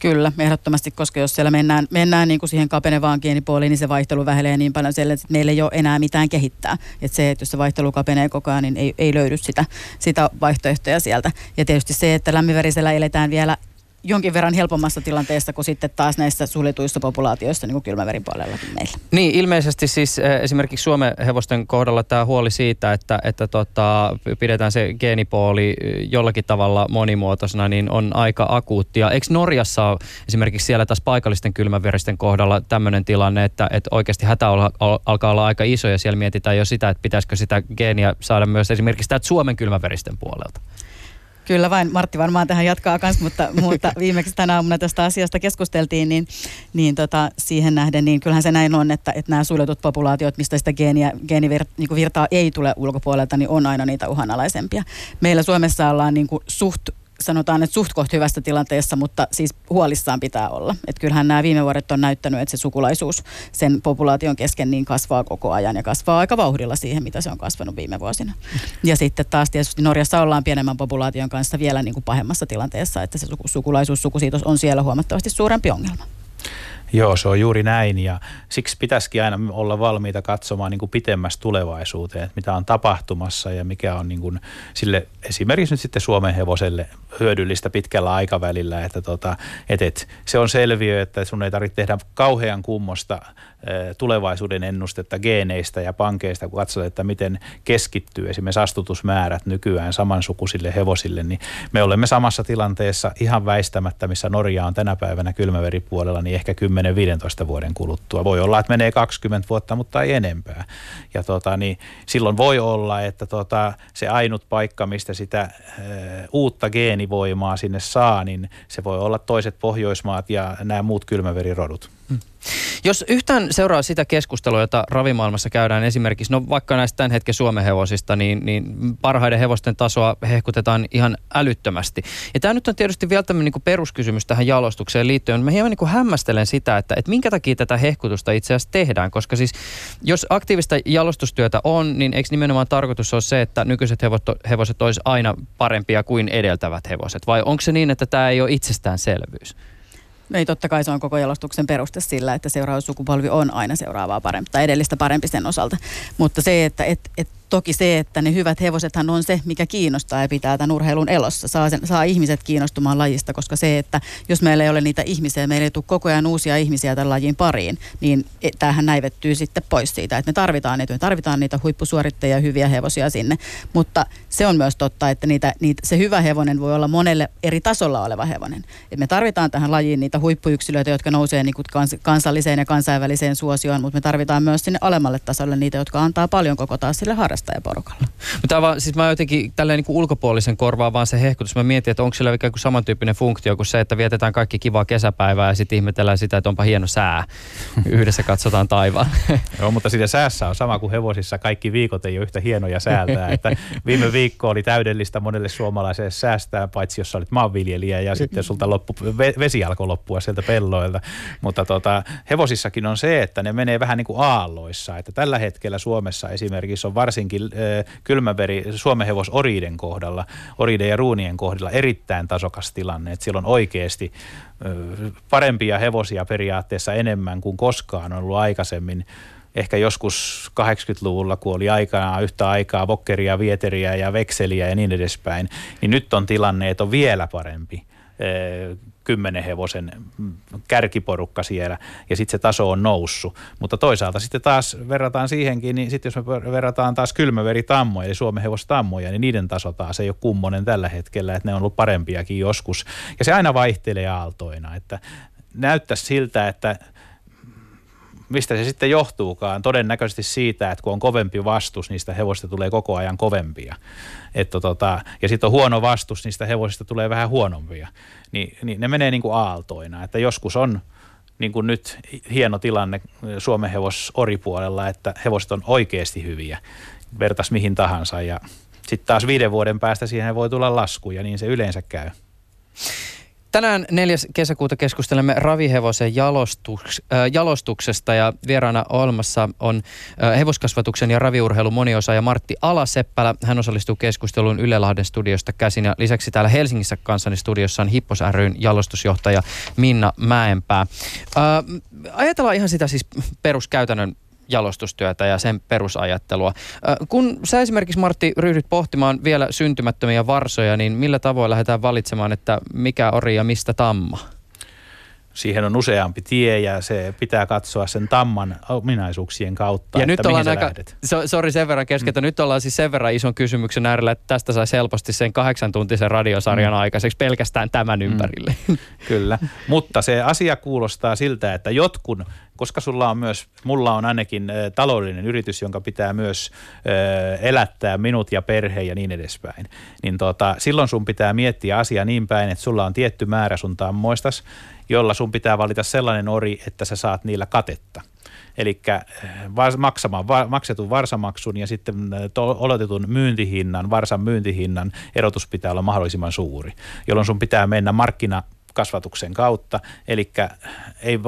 Kyllä, ehdottomasti, koska jos siellä mennään, mennään niin kuin siihen kapenevaan geenipuoliin, niin se vaihtelu vähenee niin paljon siellä, että meillä ei ole enää mitään kehittää. Että se, että jos se vaihtelu kapenee koko ajan, niin ei, ei löydy sitä, sitä vaihtoehtoja sieltä. Ja tietysti se, että lämmiverisellä eletään vielä jonkin verran helpommassa tilanteessa kuin sitten taas näissä suljetuissa populaatioissa niin kuin kylmäverin puolellakin meillä. Niin, ilmeisesti siis esimerkiksi Suomen hevosten kohdalla tämä huoli siitä, että, että tota, pidetään se geenipooli jollakin tavalla monimuotoisena, niin on aika akuuttia. Eikö Norjassa esimerkiksi siellä taas paikallisten kylmäveristen kohdalla tämmöinen tilanne, että, että oikeasti hätä alkaa olla aika iso ja siellä mietitään jo sitä, että pitäisikö sitä geeniä saada myös esimerkiksi täältä Suomen kylmäveristen puolelta? Kyllä vain, Martti varmaan tähän jatkaa myös, mutta, mutta viimeksi tänä aamuna tästä asiasta keskusteltiin, niin, niin tota, siihen nähden, niin kyllähän se näin on, että, että nämä suljetut populaatiot, mistä sitä geeniä, geenivirtaa niin ei tule ulkopuolelta, niin on aina niitä uhanalaisempia. Meillä Suomessa ollaan niin kuin suht sanotaan, että suht koht hyvästä tilanteessa, mutta siis huolissaan pitää olla. Että kyllähän nämä viime vuodet on näyttänyt, että se sukulaisuus sen populaation kesken niin kasvaa koko ajan ja kasvaa aika vauhdilla siihen, mitä se on kasvanut viime vuosina. Ja sitten taas tietysti Norjassa ollaan pienemmän populaation kanssa vielä niin kuin pahemmassa tilanteessa, että se sukulaisuus, sukusiitos on siellä huomattavasti suurempi ongelma. Joo, se on juuri näin ja siksi pitäisikin aina olla valmiita katsomaan niin kuin pitemmässä tulevaisuuteen, että mitä on tapahtumassa ja mikä on niin kuin sille esimerkiksi nyt sitten Suomen hevoselle hyödyllistä pitkällä aikavälillä, että tota, et, et, se on selviö, että sun ei tarvitse tehdä kauhean kummosta tulevaisuuden ennustetta geeneistä ja pankeista, kun katsot, että miten keskittyy esimerkiksi astutusmäärät nykyään samansukuisille hevosille, niin me olemme samassa tilanteessa ihan väistämättä, missä Norja on tänä päivänä kylmäveripuolella, niin ehkä 10-15 vuoden kuluttua. Voi olla, että menee 20 vuotta, mutta ei enempää. Ja tota, niin silloin voi olla, että tota, se ainut paikka, mistä sitä äh, uutta geenivoimaa sinne saa, niin se voi olla toiset Pohjoismaat ja nämä muut kylmäverirodut. Hmm. Jos yhtään seuraa sitä keskustelua, jota ravimaailmassa käydään esimerkiksi, no vaikka näistä tämän hetken Suomen hevosista, niin, niin parhaiden hevosten tasoa hehkutetaan ihan älyttömästi. Ja tämä nyt on tietysti vielä tämmöinen niin peruskysymys tähän jalostukseen liittyen. Mä hieman niin hämmästelen sitä, että, että minkä takia tätä hehkutusta itse asiassa tehdään, koska siis jos aktiivista jalostustyötä on, niin eikö nimenomaan tarkoitus ole se, että nykyiset hevoset, hevoset olisi aina parempia kuin edeltävät hevoset, vai onko se niin, että tämä ei ole itsestäänselvyys? Ei totta kai se on koko jalostuksen peruste sillä, että seuraava sukupolvi on aina seuraavaa parempi tai edellistä parempi sen osalta. Mutta se, että et, et toki se, että ne hyvät hevosethan on se, mikä kiinnostaa ja pitää tämän urheilun elossa. Saa, sen, saa ihmiset kiinnostumaan lajista, koska se, että jos meillä ei ole niitä ihmisiä, meillä ei tule koko ajan uusia ihmisiä tämän lajin pariin, niin e, tämähän näivettyy sitten pois siitä, että me tarvitaan niitä, me tarvitaan niitä huippusuorittajia, hyviä hevosia sinne. Mutta se on myös totta, että niitä, niitä, se hyvä hevonen voi olla monelle eri tasolla oleva hevonen. Et me tarvitaan tähän lajiin niitä huippuyksilöitä, jotka nousee niin kans, kansalliseen ja kansainväliseen suosioon, mutta me tarvitaan myös sinne alemmalle tasolle niitä, jotka antaa paljon koko taas sille harrastukselle harrastajaporukalla. Mutta vaan, siis mä jotenkin tälleen niin kuin ulkopuolisen korvaan vaan se hehkutus. Mä mietin, että onko sillä ikään kuin samantyyppinen funktio kuin se, että vietetään kaikki kivaa kesäpäivää ja sitten ihmetellään sitä, että onpa hieno sää. Yhdessä katsotaan taivaan. Joo, mutta siitä säässä on sama kuin hevosissa. Kaikki viikot ei ole yhtä hienoja säältä. että viime viikko oli täydellistä monelle suomalaiselle säästää, paitsi jos olit maanviljelijä ja sitten sulta loppu, vesi alkoi loppua sieltä pelloilta. Mutta tota, hevosissakin on se, että ne menee vähän niin kuin aalloissa. Että tällä hetkellä Suomessa esimerkiksi on varsinkin varsinkin kylmäveri Suomen hevos oriiden kohdalla, oriiden ja ruunien kohdalla erittäin tasokas tilanne. Että siellä on oikeasti parempia hevosia periaatteessa enemmän kuin koskaan on ollut aikaisemmin ehkä joskus 80-luvulla, kun oli aikanaan yhtä aikaa vokkeria, vieteriä ja vekseliä ja niin edespäin, niin nyt on tilanne, että on vielä parempi kymmenen hevosen kärkiporukka siellä ja sitten se taso on noussut. Mutta toisaalta sitten taas verrataan siihenkin, niin sitten jos me verrataan taas kylmäveritammoja eli Suomen hevostammoja, niin niiden taso taas ei ole kummonen tällä hetkellä, että ne on ollut parempiakin joskus. Ja se aina vaihtelee aaltoina, että näyttäisi siltä, että mistä se sitten johtuukaan? Todennäköisesti siitä, että kun on kovempi vastus, niistä hevosista tulee koko ajan kovempia. Että tota, ja sitten on huono vastus, niistä hevosista tulee vähän huonompia. Ni, niin ne menee niin kuin aaltoina. Että joskus on niin kuin nyt hieno tilanne Suomen hevos oripuolella, että hevoset on oikeasti hyviä. Vertas mihin tahansa ja sitten taas viiden vuoden päästä siihen voi tulla lasku ja niin se yleensä käy. Tänään 4. kesäkuuta keskustelemme ravihevosen jalostuks, äh, jalostuksesta ja vieraana Olmassa on äh, hevoskasvatuksen ja raviurheilun moniosaaja Martti Alaseppälä. Hän osallistuu keskusteluun Yle Lahden studiosta käsin ja lisäksi täällä Helsingissä kanssani studiossa on Hippos ryn jalostusjohtaja Minna Mäenpää. Äh, ajatellaan ihan sitä siis peruskäytännön jalostustyötä ja sen perusajattelua. Kun sä esimerkiksi Martti ryhdyt pohtimaan vielä syntymättömiä varsoja, niin millä tavoin lähdetään valitsemaan, että mikä ori ja mistä tamma? Siihen on useampi tie ja se pitää katsoa sen tamman ominaisuuksien kautta, ja että nyt ollaan aika, so, sori sen verran keskeltä, mm. nyt ollaan siis sen verran ison kysymyksen äärellä, että tästä saisi helposti sen kahdeksan tuntisen radiosarjan mm. aikaiseksi pelkästään tämän mm. ympärille. Kyllä, mutta se asia kuulostaa siltä, että jotkun, koska sulla on myös, mulla on ainakin taloudellinen yritys, jonka pitää myös ä, elättää minut ja perhe ja niin edespäin, niin tota, silloin sun pitää miettiä asia niin päin, että sulla on tietty määrä sun tammoistas, jolla sun pitää valita sellainen ori, että sä saat niillä katetta. Eli eh, maksamaan, maksetun varsamaksun ja sitten eh, oletetun myyntihinnan, varsan myyntihinnan erotus pitää olla mahdollisimman suuri, jolloin sun pitää mennä markkina kasvatuksen kautta, eli ei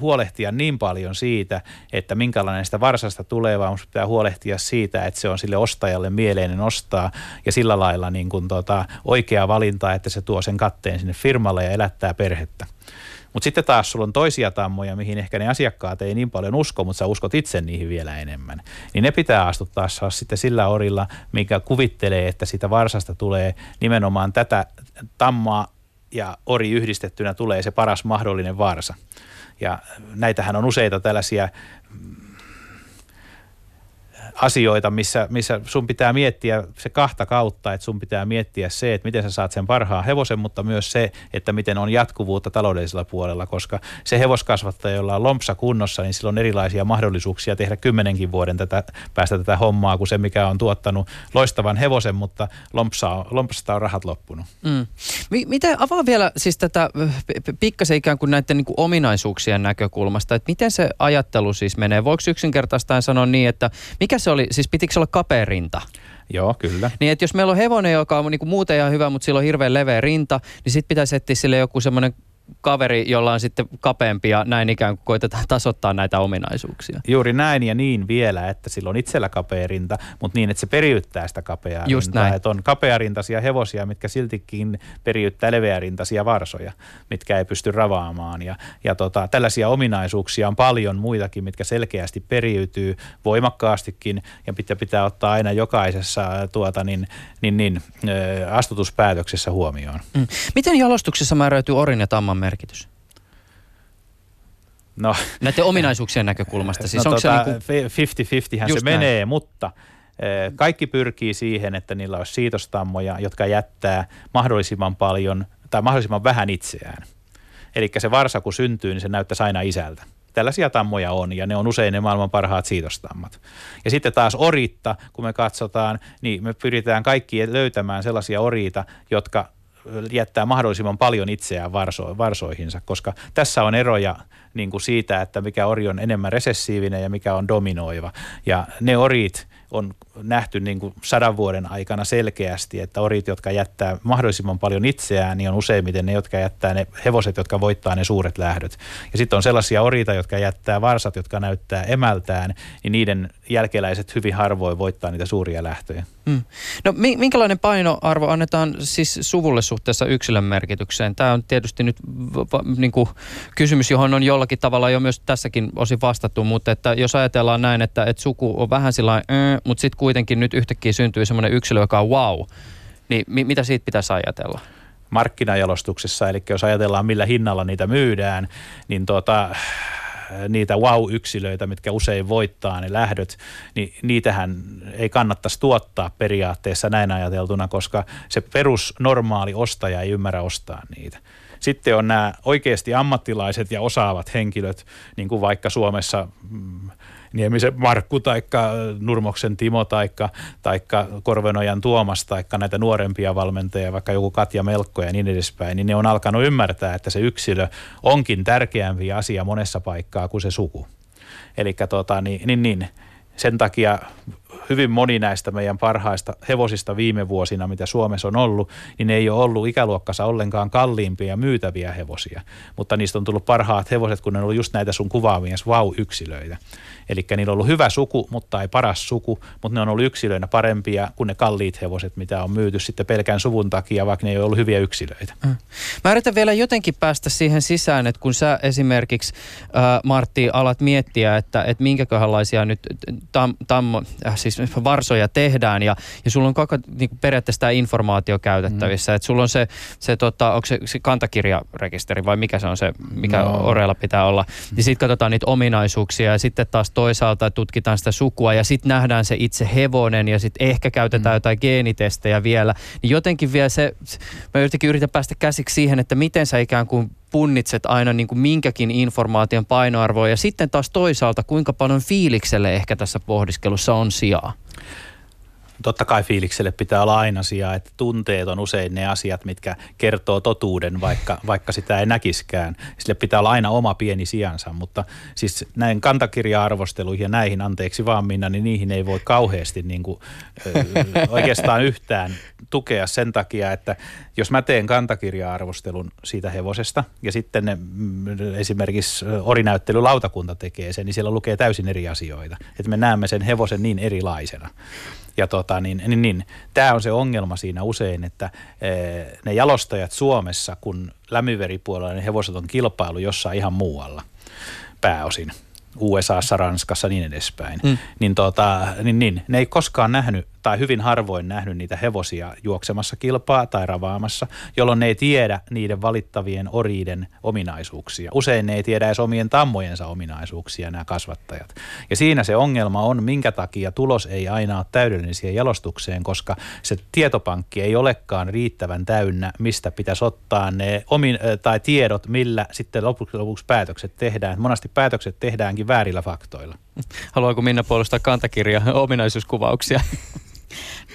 huolehtia niin paljon siitä, että minkälainen sitä varsasta tulee, vaan pitää huolehtia siitä, että se on sille ostajalle mieleinen ostaa ja sillä lailla niin kuin tota, oikea valinta, että se tuo sen katteen sinne firmalle ja elättää perhettä. Mutta sitten taas sulla on toisia tammoja, mihin ehkä ne asiakkaat ei niin paljon usko, mutta sä uskot itse niihin vielä enemmän. Niin ne pitää astuttaa sitten sillä orilla, mikä kuvittelee, että sitä varsasta tulee nimenomaan tätä tammaa ja ori yhdistettynä tulee se paras mahdollinen varsa. Ja näitähän on useita tällaisia asioita, missä, missä sun pitää miettiä se kahta kautta, että sun pitää miettiä se, että miten sä saat sen parhaan hevosen, mutta myös se, että miten on jatkuvuutta taloudellisella puolella, koska se hevoskasvattaja, jolla on lompsa kunnossa, niin sillä on erilaisia mahdollisuuksia tehdä kymmenenkin vuoden tätä, päästä tätä hommaa kuin se, mikä on tuottanut loistavan hevosen, mutta lompsa, lompsasta on rahat loppunut. Mm. Miten avaa vielä siis tätä pikkasen ikään kuin näiden niin kuin ominaisuuksien näkökulmasta, että miten se ajattelu siis menee? Voiko yksinkertaistaan sanoa niin, että mikä se oli, siis pitikö se olla kapea rinta? Joo, kyllä. Niin, että jos meillä on hevonen, joka on niin kuin muuten ihan hyvä, mutta sillä on hirveän leveä rinta, niin sitten pitäisi etsiä sille joku semmoinen kaveri, jolla on sitten kapeampi ja näin ikään kuin koitetaan tasoittaa näitä ominaisuuksia. Juuri näin ja niin vielä, että sillä on itsellä kapea rinta, mutta niin, että se periyttää sitä kapeaa Just rintaa. Näin. Että on kapearintaisia hevosia, mitkä siltikin periyttää leveärintaisia varsoja, mitkä ei pysty ravaamaan. Ja, ja tota, tällaisia ominaisuuksia on paljon muitakin, mitkä selkeästi periytyy voimakkaastikin ja pitää, pitää ottaa aina jokaisessa tuota, niin, niin, niin, astutuspäätöksessä huomioon. Mm. Miten jalostuksessa määräytyy orin ja tamman merkitys? No. Näiden ominaisuuksien näkökulmasta. Siis no, onko tota, se niin kuin... se näin. menee, mutta eh, kaikki pyrkii siihen, että niillä olisi siitostammoja, jotka jättää mahdollisimman paljon tai mahdollisimman vähän itseään. Eli se varsa kun syntyy, niin se näyttäisi aina isältä. Tällaisia tammoja on ja ne on usein ne maailman parhaat siitostammat. Ja sitten taas oritta, kun me katsotaan, niin me pyritään kaikki löytämään sellaisia oriita, jotka jättää mahdollisimman paljon itseään varso, varsoihinsa, koska tässä on eroja niin kuin siitä, että mikä ori on enemmän resessiivinen ja mikä on dominoiva. Ja ne orit on nähty niin kuin sadan vuoden aikana selkeästi, että orit, jotka jättää mahdollisimman paljon itseään, niin on useimmiten ne, jotka jättää ne hevoset, jotka voittaa ne suuret lähdöt. Ja sitten on sellaisia orita, jotka jättää varsat, jotka näyttää emältään, niin niiden jälkeläiset hyvin harvoin voittaa niitä suuria lähtöjä. Mm. No minkälainen painoarvo annetaan siis suvulle suhteessa yksilön merkitykseen? Tämä on tietysti nyt niin kuin kysymys, johon on jollakin tavalla jo myös tässäkin osin vastattu, mutta että jos ajatellaan näin, että, että suku on vähän sillä äh, mutta sitten kuitenkin nyt yhtäkkiä syntyy semmoinen yksilö, joka on wow, niin mi- mitä siitä pitäisi ajatella? markkinajalostuksessa, eli jos ajatellaan millä hinnalla niitä myydään, niin tuota, niitä wow-yksilöitä, mitkä usein voittaa ne lähdöt, niin niitähän ei kannattaisi tuottaa periaatteessa näin ajateltuna, koska se perus normaali ostaja ei ymmärrä ostaa niitä. Sitten on nämä oikeasti ammattilaiset ja osaavat henkilöt, niin kuin vaikka Suomessa mm, Niemisen Markku taikka Nurmoksen Timo taikka Korvenojan Tuomas taikka näitä nuorempia valmentajia, vaikka joku Katja Melkko ja niin edespäin, niin ne on alkanut ymmärtää, että se yksilö onkin tärkeämpi asia monessa paikkaa kuin se suku. Eli tota, niin, niin, niin, sen takia hyvin moni näistä meidän parhaista hevosista viime vuosina, mitä Suomessa on ollut, niin ne ei ole ollut ikäluokkansa ollenkaan kalliimpia ja myytäviä hevosia. Mutta niistä on tullut parhaat hevoset, kun ne on ollut just näitä sun kuvaamia vau-yksilöitä. Eli niillä on ollut hyvä suku, mutta ei paras suku, mutta ne on ollut yksilöinä parempia kuin ne kalliit hevoset, mitä on myyty sitten pelkän suvun takia, vaikka ne ei ole ollut hyviä yksilöitä. Mm. Mä yritän vielä jotenkin päästä siihen sisään, että kun sä esimerkiksi, äh, Martti, alat miettiä, että, että minkäköhänlaisia nyt tam, tam, äh, siis varsoja tehdään ja, ja sulla on koko niin kuin periaatteessa tämä informaatio käytettävissä, mm. että sulla on se, se tota, onko se, se kantakirjarekisteri vai mikä se on se, mikä no. Oreella pitää olla, ja sitten katsotaan niitä ominaisuuksia ja sitten taas toisaalta tutkitaan sitä sukua ja sitten nähdään se itse hevonen ja sitten ehkä käytetään mm. jotain geenitestejä vielä. Niin jotenkin vielä se, mä jotenkin yritän päästä käsiksi siihen, että miten sä ikään kuin punnitset aina niin kuin minkäkin informaation painoarvoa ja sitten taas toisaalta kuinka paljon fiilikselle ehkä tässä pohdiskelussa on sijaa? Totta kai fiilikselle pitää olla aina sijaa, että tunteet on usein ne asiat, mitkä kertoo totuuden, vaikka, vaikka sitä ei näkiskään. Sille pitää olla aina oma pieni sijansa, mutta siis näin kantakirja-arvosteluihin ja näihin, anteeksi vaan Minna, niin niihin ei voi kauheasti niin kuin, oikeastaan yhtään tukea sen takia, että jos mä teen kantakirja-arvostelun siitä hevosesta ja sitten ne, mm, esimerkiksi orinäyttelylautakunta tekee sen, niin siellä lukee täysin eri asioita. Että me näemme sen hevosen niin erilaisena. Ja tota, niin, niin, niin, tämä on se ongelma siinä usein, että e, ne jalostajat Suomessa, kun lämiveripuolella ne hevoset on kilpailu jossain ihan muualla pääosin – USAssa, Ranskassa niin edespäin, mm. niin, tota, niin, niin ne ei koskaan nähnyt tai hyvin harvoin nähnyt niitä hevosia juoksemassa kilpaa tai ravaamassa, jolloin ne ei tiedä niiden valittavien oriiden ominaisuuksia. Usein ne ei tiedä edes omien tammojensa ominaisuuksia nämä kasvattajat. Ja siinä se ongelma on, minkä takia tulos ei aina ole täydellinen siihen jalostukseen, koska se tietopankki ei olekaan riittävän täynnä, mistä pitäisi ottaa ne omin, tai tiedot, millä sitten lopuksi, lopuksi päätökset tehdään. Monasti päätökset tehdäänkin väärillä faktoilla. Haluaako Minna puolustaa kantakirja ominaisuuskuvauksia?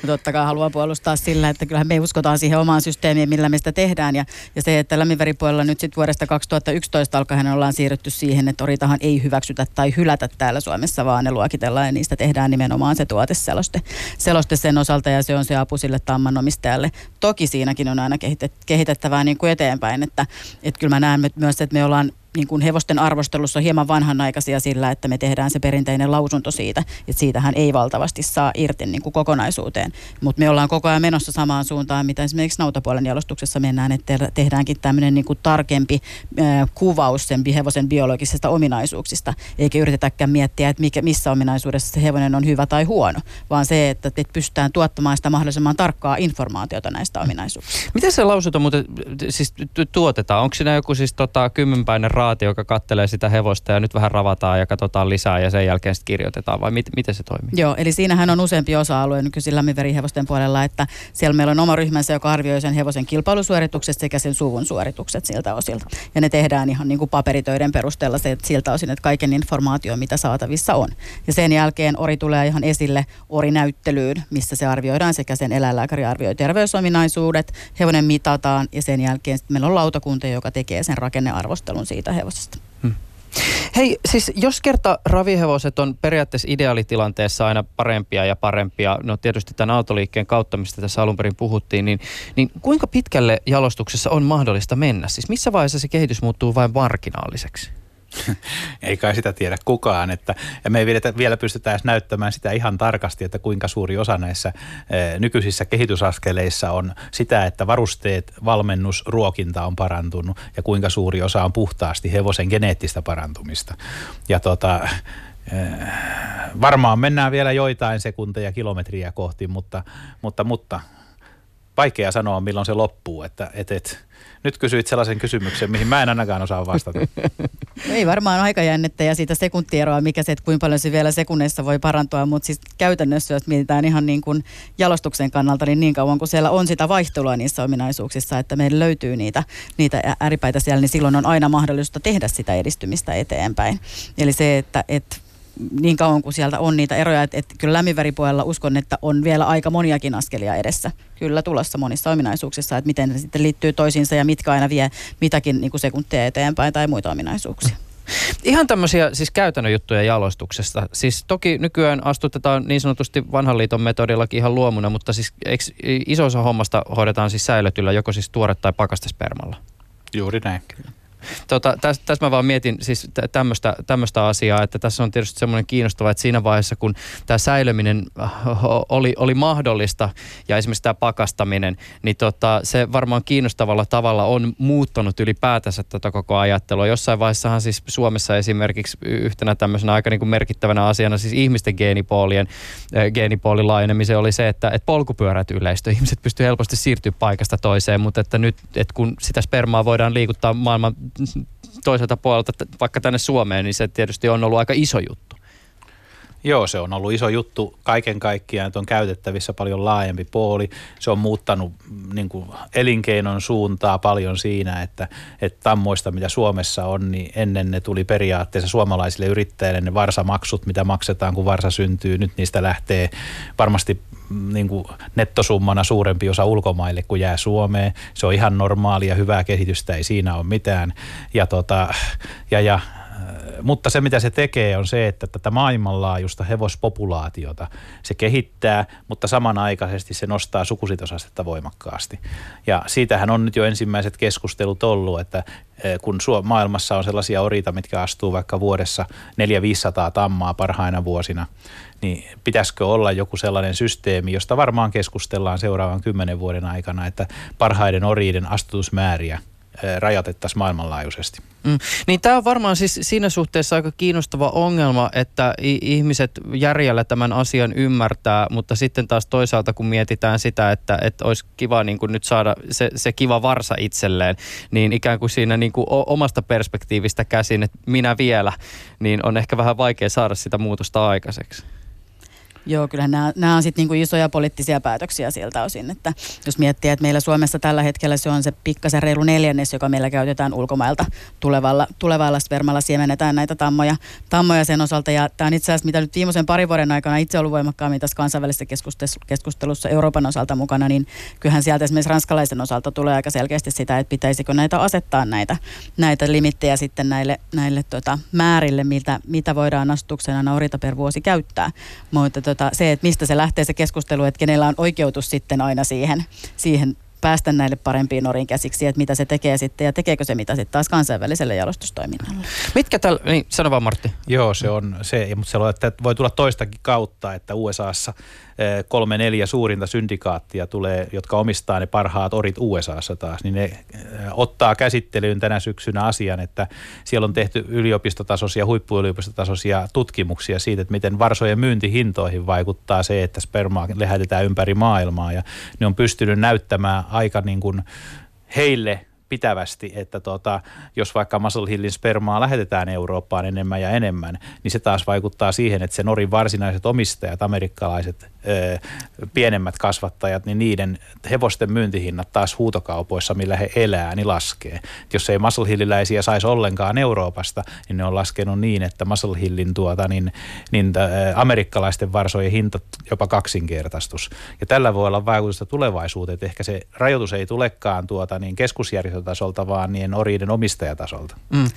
No totta kai haluan puolustaa sillä, että kyllähän me uskotaan siihen omaan systeemiin, millä me sitä tehdään. Ja, ja se, että lämminveripuolella nyt sitten vuodesta 2011 alkaen ollaan siirrytty siihen, että oritahan ei hyväksytä tai hylätä täällä Suomessa, vaan ne luokitellaan ja niistä tehdään nimenomaan se tuoteseloste seloste sen osalta ja se on se apu sille tammanomistajalle. Toki siinäkin on aina kehitettävää niin kuin eteenpäin, että, että kyllä mä näen myös, että me ollaan niin kuin hevosten arvostelussa hieman vanhanaikaisia sillä, että me tehdään se perinteinen lausunto siitä, että siitähän ei valtavasti saa irti niin kuin kokonaisuuteen. Mutta me ollaan koko ajan menossa samaan suuntaan, mitä esimerkiksi nautapuolen jalostuksessa mennään, että tehdäänkin tämmöinen niin kuin tarkempi äh, kuvaus sen hevosen biologisista ominaisuuksista, eikä yritetäkään miettiä, että mikä, missä ominaisuudessa se hevonen on hyvä tai huono, vaan se, että, että pystytään tuottamaan sitä mahdollisimman tarkkaa informaatiota näistä ominaisuuksista. Miten se lausunto muuten siis tuotetaan? Onko siinä joku siis tota, kymmenpäinen ra- raati, joka kattelee sitä hevosta ja nyt vähän ravataan ja katsotaan lisää ja sen jälkeen sitten kirjoitetaan vai mit, miten se toimii? Joo, eli siinähän on useampi osa-alue nykyisin lämminverihevosten puolella, että siellä meillä on oma ryhmänsä, joka arvioi sen hevosen kilpailusuoritukset sekä sen suvun suoritukset siltä osilta. Ja ne tehdään ihan niin kuin paperitöiden perusteella se, siltä osin, että kaiken informaatio, mitä saatavissa on. Ja sen jälkeen ori tulee ihan esille orinäyttelyyn, missä se arvioidaan sekä sen eläinlääkäri arvioi terveysominaisuudet, hevonen mitataan ja sen jälkeen meillä on lautakunta, joka tekee sen rakennearvostelun siitä hevosesta. Hmm. Hei, siis jos kerta ravihevoset on periaatteessa ideaalitilanteessa aina parempia ja parempia, no tietysti tämän autoliikkeen kautta, mistä tässä alun perin puhuttiin, niin, niin kuinka pitkälle jalostuksessa on mahdollista mennä? Siis missä vaiheessa se kehitys muuttuu vain marginaaliseksi? Ei kai sitä tiedä kukaan, että ja me ei vielä, pystytä edes näyttämään sitä ihan tarkasti, että kuinka suuri osa näissä e, nykyisissä kehitysaskeleissa on sitä, että varusteet, valmennus, ruokinta on parantunut ja kuinka suuri osa on puhtaasti hevosen geneettistä parantumista. Ja tota, e, varmaan mennään vielä joitain sekunteja, kilometriä kohti, mutta, mutta, mutta vaikea sanoa, milloin se loppuu. Että, et, et, nyt kysyit sellaisen kysymyksen, mihin mä en ainakaan osaa vastata. Ei varmaan aikajännettä ja siitä sekuntieroa, mikä se, että kuinka paljon se vielä sekunneissa voi parantua, mutta siis käytännössä, jos mietitään ihan niin kuin jalostuksen kannalta, niin niin kauan kuin siellä on sitä vaihtelua niissä ominaisuuksissa, että meillä löytyy niitä, niitä ääripäitä siellä, niin silloin on aina mahdollista tehdä sitä edistymistä eteenpäin. Eli se, että, että niin kauan kuin sieltä on niitä eroja, että, että kyllä lämminväripuolella uskon, että on vielä aika moniakin askelia edessä kyllä tulossa monissa ominaisuuksissa, että miten ne sitten liittyy toisiinsa ja mitkä aina vie mitäkin niin kuin sekuntia eteenpäin tai muita ominaisuuksia. Ihan tämmöisiä siis käytännön juttuja jalostuksesta. Siis toki nykyään astutetaan niin sanotusti vanhan liiton metodillakin ihan luomuna, mutta siis eikö iso osa hommasta hoidetaan siis säilötyllä joko siis tuore- tai pakastespermalla? Juuri näin. Kyllä. Tota, tässä täs mä vaan mietin siis tämmöistä asiaa, että tässä on tietysti semmoinen kiinnostava, että siinä vaiheessa kun tämä säilöminen äh, oli, oli mahdollista ja esimerkiksi tämä pakastaminen, niin tota, se varmaan kiinnostavalla tavalla on muuttanut ylipäätänsä tätä koko ajattelua. Jossain vaiheessahan siis Suomessa esimerkiksi yhtenä tämmöisenä aika niin kuin merkittävänä asiana siis ihmisten geenipoolien, äh, geenipoolin laajenemisen oli se, että, että polkupyörät yleistö. Ihmiset pystyy helposti siirtyä paikasta toiseen, mutta että nyt, että kun sitä spermaa voidaan liikuttaa maailman toiselta puolelta vaikka tänne Suomeen, niin se tietysti on ollut aika iso juttu. Joo, se on ollut iso juttu kaiken kaikkiaan, että on käytettävissä paljon laajempi puoli. Se on muuttanut mm, niin kuin elinkeinon suuntaa paljon siinä, että, että tammoista, mitä Suomessa on, niin ennen ne tuli periaatteessa suomalaisille yrittäjille ne varsamaksut, mitä maksetaan, kun varsa syntyy. Nyt niistä lähtee varmasti mm, niin kuin nettosummana suurempi osa ulkomaille kuin jää Suomeen. Se on ihan normaalia, hyvää kehitystä, ei siinä ole mitään. Ja, tota, ja, ja mutta se mitä se tekee on se, että tätä maailmanlaajuista hevospopulaatiota se kehittää, mutta samanaikaisesti se nostaa sukusitosastetta voimakkaasti. Ja siitähän on nyt jo ensimmäiset keskustelut ollut, että kun maailmassa on sellaisia orita, mitkä astuu vaikka vuodessa 400-500 tammaa parhaina vuosina, niin pitäisikö olla joku sellainen systeemi, josta varmaan keskustellaan seuraavan kymmenen vuoden aikana, että parhaiden oriiden astutusmääriä rajoitettaisiin maailmanlaajuisesti. Mm. Niin tämä on varmaan siis siinä suhteessa aika kiinnostava ongelma, että ihmiset järjellä tämän asian ymmärtää, mutta sitten taas toisaalta kun mietitään sitä, että, että olisi kiva niin kuin nyt saada se, se kiva varsa itselleen, niin ikään kuin siinä niin kuin omasta perspektiivistä käsin, että minä vielä, niin on ehkä vähän vaikea saada sitä muutosta aikaiseksi. Joo, kyllä nämä, nämä on sitten niinku isoja poliittisia päätöksiä siltä osin, että jos miettii, että meillä Suomessa tällä hetkellä se on se pikkasen reilu neljännes, joka meillä käytetään ulkomailta tulevalla, tulevalla spermalla siemennetään näitä tammoja, tammoja sen osalta. Ja tämä on itse asiassa, mitä nyt viimeisen parin vuoden aikana itse ollut voimakkaammin tässä kansainvälisessä keskustelussa Euroopan osalta mukana, niin kyllähän sieltä esimerkiksi ranskalaisen osalta tulee aika selkeästi sitä, että pitäisikö näitä asettaa näitä, näitä limittejä sitten näille, näille tota, määrille, mitä, mitä voidaan astuksena naurita per vuosi käyttää. Mutta tota, se, että mistä se lähtee se keskustelu, että kenellä on oikeutus sitten aina siihen, siihen päästä näille parempiin norin käsiksi, että mitä se tekee sitten ja tekeekö se mitä sitten taas kansainväliselle jalostustoiminnalle. Mitkä tällä, niin sano vaan Martti. Joo, se on se, mutta se on, että voi tulla toistakin kautta, että USAssa kolme neljä suurinta syndikaattia tulee, jotka omistaa ne parhaat orit USAssa taas, niin ne ottaa käsittelyyn tänä syksynä asian, että siellä on tehty yliopistotasoisia, huippuyliopistotasoisia tutkimuksia siitä, että miten varsojen myyntihintoihin vaikuttaa se, että spermaa lähetetään ympäri maailmaa. Ja ne on pystynyt näyttämään aika niin kuin heille pitävästi, että tota, jos vaikka Muscle Hillin spermaa lähetetään Eurooppaan enemmän ja enemmän, niin se taas vaikuttaa siihen, että se Norin varsinaiset omistajat, amerikkalaiset ö, pienemmät kasvattajat, niin niiden hevosten myyntihinnat taas huutokaupoissa, millä he elää, niin laskee. Et jos ei Muscle Hilliläisiä saisi ollenkaan Euroopasta, niin ne on laskenut niin, että Muscle Hillin tuota, niin, niin ä, amerikkalaisten varsojen hinta jopa kaksinkertaistus. Ja tällä voi olla vaikutusta tulevaisuuteen, että ehkä se rajoitus ei tulekaan tuota, niin keskusjärjestötasolta, vaan niin oriiden omistajatasolta. Mm.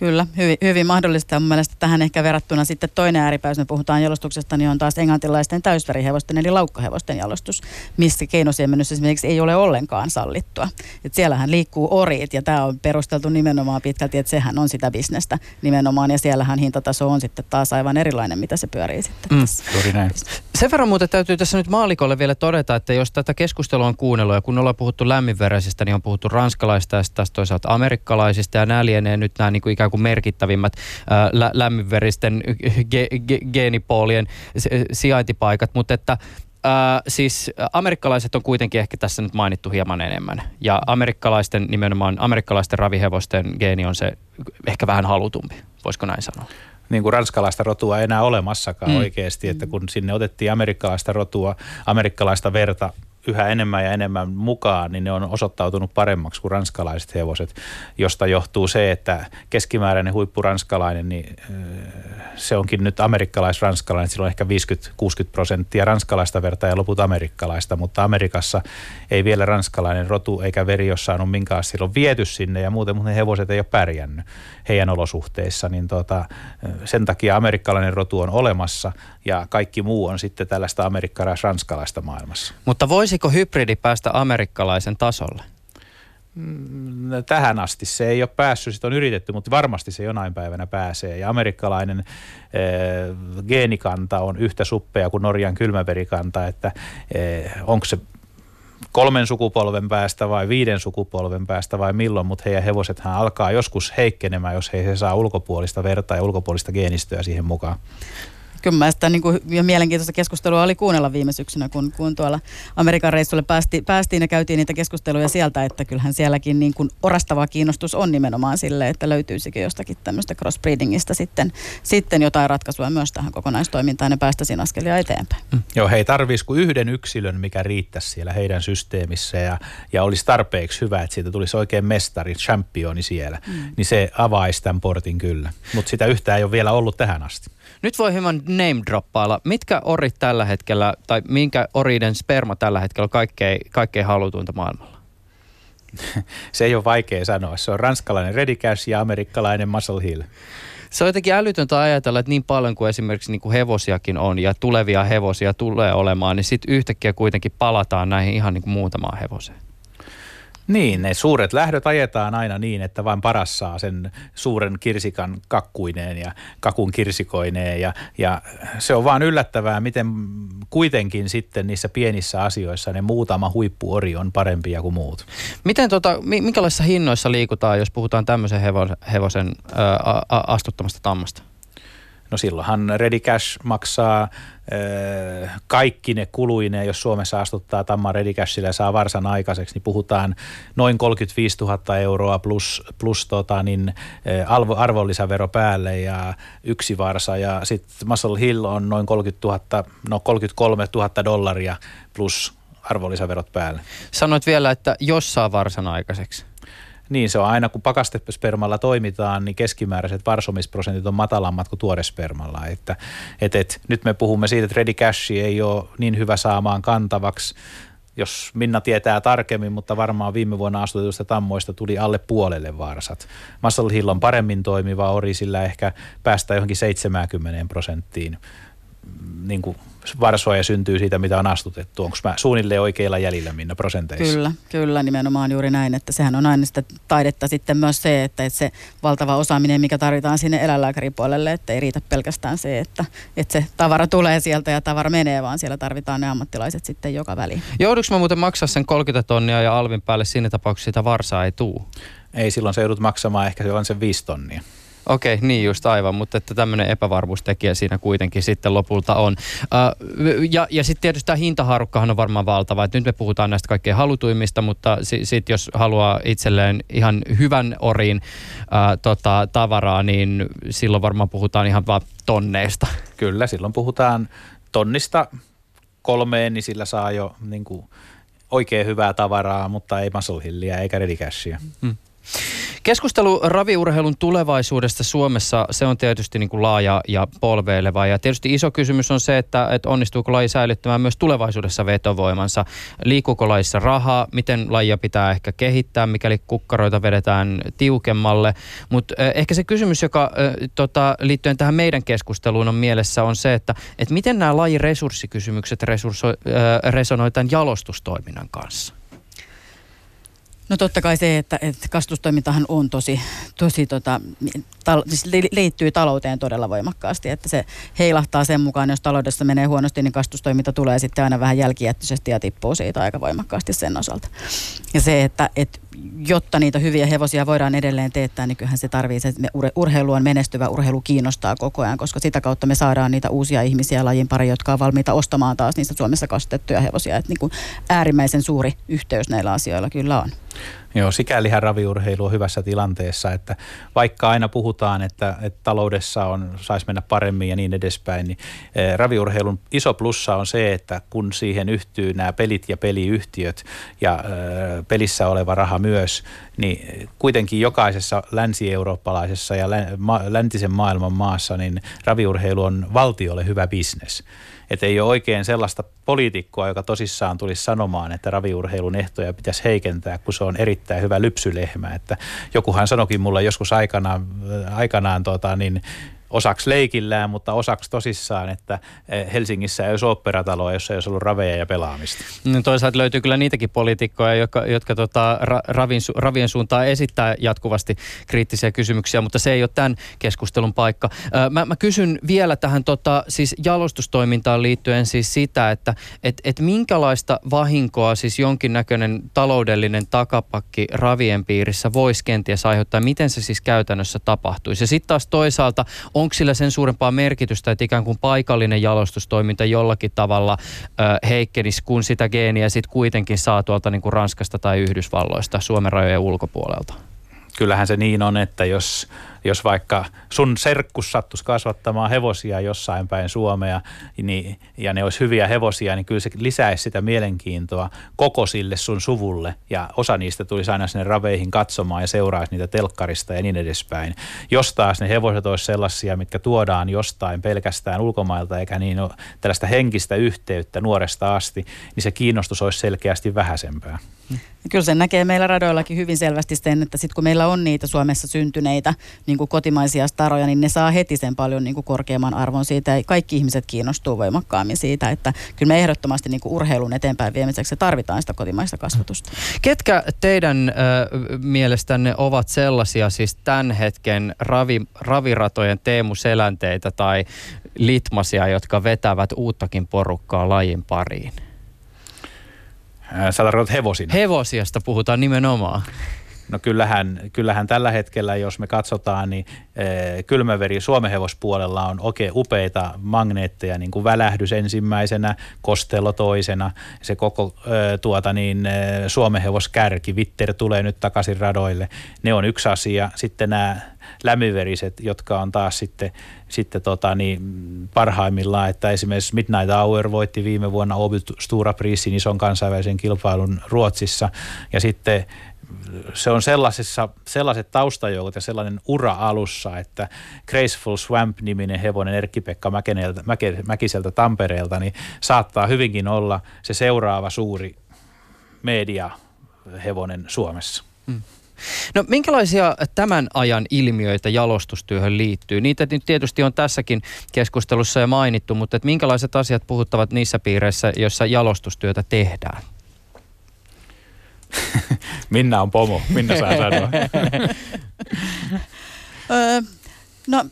Kyllä, hyvin, hyvin mahdollista. Mun mielestä tähän ehkä verrattuna sitten toinen ääripää, jos me puhutaan jalostuksesta, niin on taas englantilaisten täysverihevosten eli laukkahevosten jalostus, missä keinosiemennys esimerkiksi ei ole ollenkaan sallittua. Et siellähän liikkuu oriit ja tämä on perusteltu nimenomaan pitkälti, että sehän on sitä bisnestä nimenomaan ja siellähän hintataso on sitten taas aivan erilainen, mitä se pyörii sitten Mm. tässä. Juuri näin. Sen verran muuten täytyy tässä nyt maalikolle vielä todeta, että jos tätä keskustelua on kuunnellut ja kun ollaan puhuttu lämminveräisistä, niin on puhuttu ranskalaisista ja sitten taas toisaalta amerikkalaisista ja nämä lienee nyt nämä niin kuin ikään kuin merkittävimmät lä- lämminveristen ge- ge- geenipoolien sijaintipaikat, mutta että Äh, siis amerikkalaiset on kuitenkin ehkä tässä nyt mainittu hieman enemmän. Ja amerikkalaisten, nimenomaan amerikkalaisten ravihevosten geeni on se ehkä vähän halutumpi, voisiko näin sanoa? niin kuin ranskalaista rotua ei enää olemassakaan mm. oikeasti, että kun sinne otettiin amerikkalaista rotua, amerikkalaista verta yhä enemmän ja enemmän mukaan, niin ne on osoittautunut paremmaksi kuin ranskalaiset hevoset, josta johtuu se, että keskimääräinen huippuranskalainen, niin se onkin nyt amerikkalais-ranskalainen, sillä on ehkä 50-60 prosenttia ranskalaista verta ja loput amerikkalaista, mutta Amerikassa ei vielä ranskalainen rotu eikä veri ole saanut minkäänlaista, sillä on viety sinne ja muuten, mutta ne hevoset ei ole pärjännyt heidän olosuhteissa, niin tota, sen takia amerikkalainen rotu on olemassa ja kaikki muu on sitten tällaista amerikkalais-ranskalaista maailmassa. Mutta voisiko hybridi päästä amerikkalaisen tasolle? Mm, Tähän asti se ei ole päässyt, sitä on yritetty, mutta varmasti se jonain päivänä pääsee. Ja amerikkalainen eh, geenikanta on yhtä suppea kuin Norjan kylmäverikanta, että eh, onko se kolmen sukupolven päästä vai viiden sukupolven päästä vai milloin, mutta heidän hevosethan alkaa joskus heikkenemään, jos he, he saa ulkopuolista verta ja ulkopuolista geenistöä siihen mukaan. Kyllä mä sitä niin kuin, ja mielenkiintoista keskustelua oli kuunnella viime syksynä, kun, kun tuolla Amerikan reissulle päästi, päästiin ja käytiin niitä keskusteluja sieltä, että kyllähän sielläkin niin kuin orastava kiinnostus on nimenomaan sille, että löytyisikö jostakin tämmöistä crossbreedingistä sitten, sitten jotain ratkaisua myös tähän kokonaistoimintaan ja päästäisiin askelia eteenpäin. Joo, he ei tarvitsisi kuin yhden yksilön, mikä riittäisi siellä heidän systeemissä ja, ja olisi tarpeeksi hyvä, että siitä tulisi oikein mestari, championi siellä, mm. niin se avaisi tämän portin kyllä. Mutta sitä yhtään ei ole vielä ollut tähän asti. Nyt voi hieman name droppailla. Mitkä orit tällä hetkellä, tai minkä oriden sperma tällä hetkellä on kaikkein, kaikkein halutuinta maailmalla? Se ei ole vaikea sanoa. Se on ranskalainen Ready Cash ja amerikkalainen Muscle Hill. Se on jotenkin älytöntä ajatella, että niin paljon kuin esimerkiksi niin kuin hevosiakin on ja tulevia hevosia tulee olemaan, niin sitten yhtäkkiä kuitenkin palataan näihin ihan niin kuin muutamaan hevoseen. Niin, ne suuret lähdöt ajetaan aina niin, että vain paras saa sen suuren kirsikan kakkuineen ja kakun kirsikoineen. Ja, ja se on vaan yllättävää, miten kuitenkin sitten niissä pienissä asioissa ne muutama huippuori on parempia kuin muut. Miten tota, mi- minkälaisissa hinnoissa liikutaan, jos puhutaan tämmöisen hevosen, hevosen ää, astuttamasta tammasta? No silloinhan Ready Cash maksaa ö, kaikki ne kuluineen, jos Suomessa astuttaa Tamma Ready Cashilla ja saa varsan aikaiseksi, niin puhutaan noin 35 000 euroa plus, plus tota, niin, ö, arvo, arvonlisävero päälle ja yksi varsa. Ja sitten Muscle Hill on noin 30 000, no 33 000 dollaria plus arvonlisäverot päälle. Sanoit vielä, että jos saa varsan aikaiseksi. Niin se on aina, kun pakastespermalla toimitaan, niin keskimääräiset varsomisprosentit on matalammat kuin tuorespermalla. Että, et, et, nyt me puhumme siitä, että Ready Cash ei ole niin hyvä saamaan kantavaksi, jos Minna tietää tarkemmin, mutta varmaan viime vuonna astutetusta tammoista tuli alle puolelle varsat. Muscle Hill on paremmin toimiva ori, sillä ehkä päästään johonkin 70 prosenttiin niin kuin varsoja syntyy siitä, mitä on astutettu. Onko mä suunnilleen oikeilla jäljillä Minna prosenteissa? Kyllä, kyllä, nimenomaan juuri näin, että sehän on aina sitä taidetta sitten myös se, että, että se valtava osaaminen, mikä tarvitaan sinne eläinlääkäripuolelle, että ei riitä pelkästään se, että, että se tavara tulee sieltä ja tavara menee, vaan siellä tarvitaan ne ammattilaiset sitten joka väliin. Joudunko mä muuten maksaa sen 30 tonnia ja alvin päälle siinä tapauksessa sitä varsaa ei tuu? Ei, silloin se joudut maksamaan ehkä sellaisen viisi tonnia. Okei, niin just aivan, mutta että tämmöinen epävarmuustekijä siinä kuitenkin sitten lopulta on. Ja ja sitten tietysti tämä hintaharukkahan on varmaan valtava. Et nyt me puhutaan näistä kaikkein halutuimmista, mutta sitten sit jos haluaa itselleen ihan hyvän orin uh, tota, tavaraa, niin silloin varmaan puhutaan ihan vaan tonneista. Kyllä, silloin puhutaan tonnista kolmeen, niin sillä saa jo niin kuin, oikein hyvää tavaraa, mutta ei muscle eikä ready cashia. Keskustelu raviurheilun tulevaisuudesta Suomessa, se on tietysti niin kuin laaja ja polveileva. Ja tietysti iso kysymys on se, että, että onnistuuko laji säilyttämään myös tulevaisuudessa vetovoimansa. Liikkuuko lajissa rahaa, miten lajia pitää ehkä kehittää, mikäli kukkaroita vedetään tiukemmalle. Mutta eh, ehkä se kysymys, joka tota, liittyen tähän meidän keskusteluun on mielessä, on se, että, että miten nämä lajin resurssikysymykset resurso, tämän jalostustoiminnan kanssa. No totta kai se, että, että kastustoimintahan on tosi, tosi tota, tal, siis liittyy talouteen todella voimakkaasti, että se heilahtaa sen mukaan, jos taloudessa menee huonosti, niin kastustoiminta tulee sitten aina vähän jälkijättöisesti ja tippuu siitä aika voimakkaasti sen osalta. Ja se, että, että jotta niitä hyviä hevosia voidaan edelleen teettää, niin kyllähän se tarvii, se urheilu on menestyvä, urheilu kiinnostaa koko ajan, koska sitä kautta me saadaan niitä uusia ihmisiä lajin pari, jotka on valmiita ostamaan taas niistä Suomessa kastettuja hevosia. Että niin kuin äärimmäisen suuri yhteys näillä asioilla kyllä on. Joo, sikälihän raviurheilu on hyvässä tilanteessa, että vaikka aina puhutaan, että, että taloudessa on, saisi mennä paremmin ja niin edespäin, niin eh, raviurheilun iso plussa on se, että kun siihen yhtyy nämä pelit ja peliyhtiöt ja eh, pelissä oleva raha myös, niin kuitenkin jokaisessa länsi-eurooppalaisessa ja läntisen maailman maassa niin raviurheilu on valtiolle hyvä bisnes. Että ei ole oikein sellaista poliitikkoa, joka tosissaan tulisi sanomaan, että raviurheilun ehtoja pitäisi heikentää, kun se on erittäin hyvä lypsylehmä. Että jokuhan sanokin mulle joskus aikanaan, aikanaan tota, niin osaksi leikillään, mutta osaksi tosissaan, että eh, Helsingissä ei olisi operataloa, jossa ei olisi ollut raveja ja pelaamista. No toisaalta löytyy kyllä niitäkin poliitikkoja, jotka, jotka tota, ra, ravin, ravien suuntaan esittää jatkuvasti kriittisiä kysymyksiä, mutta se ei ole tämän keskustelun paikka. Mä, mä kysyn vielä tähän tota, siis jalostustoimintaan liittyen siis sitä, että et, et minkälaista vahinkoa siis jonkinnäköinen taloudellinen takapakki ravien piirissä voisi kenties aiheuttaa, miten se siis käytännössä tapahtuisi. Ja sitten taas toisaalta onko sillä sen suurempaa merkitystä, että ikään kuin paikallinen jalostustoiminta jollakin tavalla ö, heikkenisi, kun sitä geeniä sitten kuitenkin saa tuolta niin kuin Ranskasta tai Yhdysvalloista Suomen rajojen ulkopuolelta? Kyllähän se niin on, että jos jos vaikka sun serkkus sattuisi kasvattamaan hevosia jossain päin Suomea niin, ja ne olisi hyviä hevosia, niin kyllä se lisäisi sitä mielenkiintoa koko sille sun suvulle ja osa niistä tulisi aina sinne raveihin katsomaan ja seuraisi niitä telkkarista ja niin edespäin. Jos taas ne hevoset olisi sellaisia, mitkä tuodaan jostain pelkästään ulkomailta eikä niin ole tällaista henkistä yhteyttä nuoresta asti, niin se kiinnostus olisi selkeästi vähäisempää. Kyllä se näkee meillä radoillakin hyvin selvästi sen, että sitten kun meillä on niitä Suomessa syntyneitä niin kuin kotimaisia staroja, niin ne saa heti sen paljon niin kuin korkeamman arvon siitä. Ja kaikki ihmiset kiinnostuu voimakkaammin siitä, että kyllä me ehdottomasti niin kuin urheilun eteenpäin viemiseksi tarvitaan sitä kotimaista kasvatusta. Ketkä teidän ö, mielestänne ovat sellaisia siis tämän hetken ravi, raviratojen Teemu Selänteitä tai Litmasia, jotka vetävät uuttakin porukkaa lajin pariin? Sä tarkoitat hevosina? Hevosiasta puhutaan nimenomaan. No kyllähän, kyllähän tällä hetkellä, jos me katsotaan, niin e, kylmäveri Suomehevospuolella on oikein upeita magneetteja, niin kuin välähdys ensimmäisenä, kostelo toisena, se koko e, tuota niin, e, Suomehevos-kärki, Vitter tulee nyt takaisin radoille. Ne on yksi asia. Sitten nämä lämiveriset, jotka on taas sitten, sitten tota, niin, parhaimmillaan, että esimerkiksi Midnight Hour voitti viime vuonna Oby Stura Prisin ison kansainvälisen kilpailun Ruotsissa ja sitten se on sellaisessa, sellaiset taustajoukot ja sellainen ura alussa, että Graceful Swamp-niminen hevonen Erkki-Pekka Mäkiseltä Tampereelta, niin saattaa hyvinkin olla se seuraava suuri mediahevonen Suomessa. Mm. No minkälaisia tämän ajan ilmiöitä jalostustyöhön liittyy? Niitä nyt tietysti on tässäkin keskustelussa jo mainittu, mutta että minkälaiset asiat puhuttavat niissä piireissä, joissa jalostustyötä tehdään? Minna on pomo. Minna saa sanoa. no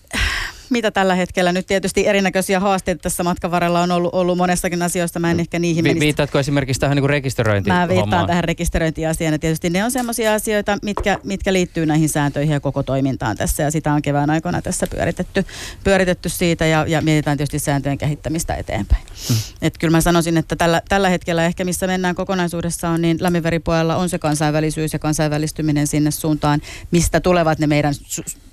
mitä tällä hetkellä. Nyt tietysti erinäköisiä haasteita tässä matkan varrella on ollut, ollut monessakin asioista. Mä en ehkä niihin Vi- Viittaatko esimerkiksi tähän niin rekisteröintiin? Mä viittaan tähän rekisteröintiasiaan. Ja tietysti ne on sellaisia asioita, mitkä, mitkä liittyy näihin sääntöihin ja koko toimintaan tässä. Ja sitä on kevään aikana tässä pyöritetty, pyöritetty siitä ja, ja mietitään tietysti sääntöjen kehittämistä eteenpäin. Hmm. Et kyllä mä sanoisin, että tällä, tällä hetkellä ehkä missä mennään kokonaisuudessaan, niin lämminveripuolella on se kansainvälisyys ja kansainvälistyminen sinne suuntaan, mistä tulevat ne meidän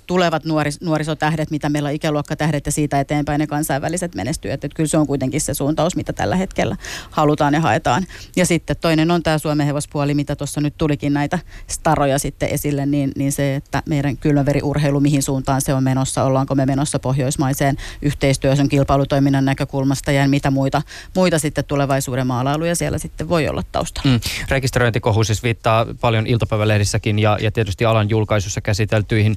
tulevat nuoris, nuorisotähdet, mitä meillä on ikäluokkatähdet ja siitä eteenpäin ne kansainväliset menestyjät. Että kyllä se on kuitenkin se suuntaus, mitä tällä hetkellä halutaan ja haetaan. Ja sitten toinen on tämä Suomen hevospuoli, mitä tuossa nyt tulikin näitä staroja sitten esille, niin, niin se, että meidän kylmäveriurheilu, mihin suuntaan se on menossa, ollaanko me menossa pohjoismaiseen yhteistyöhön kilpailutoiminnan näkökulmasta ja mitä muita, muita sitten tulevaisuuden maalailuja siellä sitten voi olla taustalla. Mm. Rekisteröintikohu siis viittaa paljon iltapäivälehdissäkin ja, ja tietysti alan julkaisussa käsiteltyihin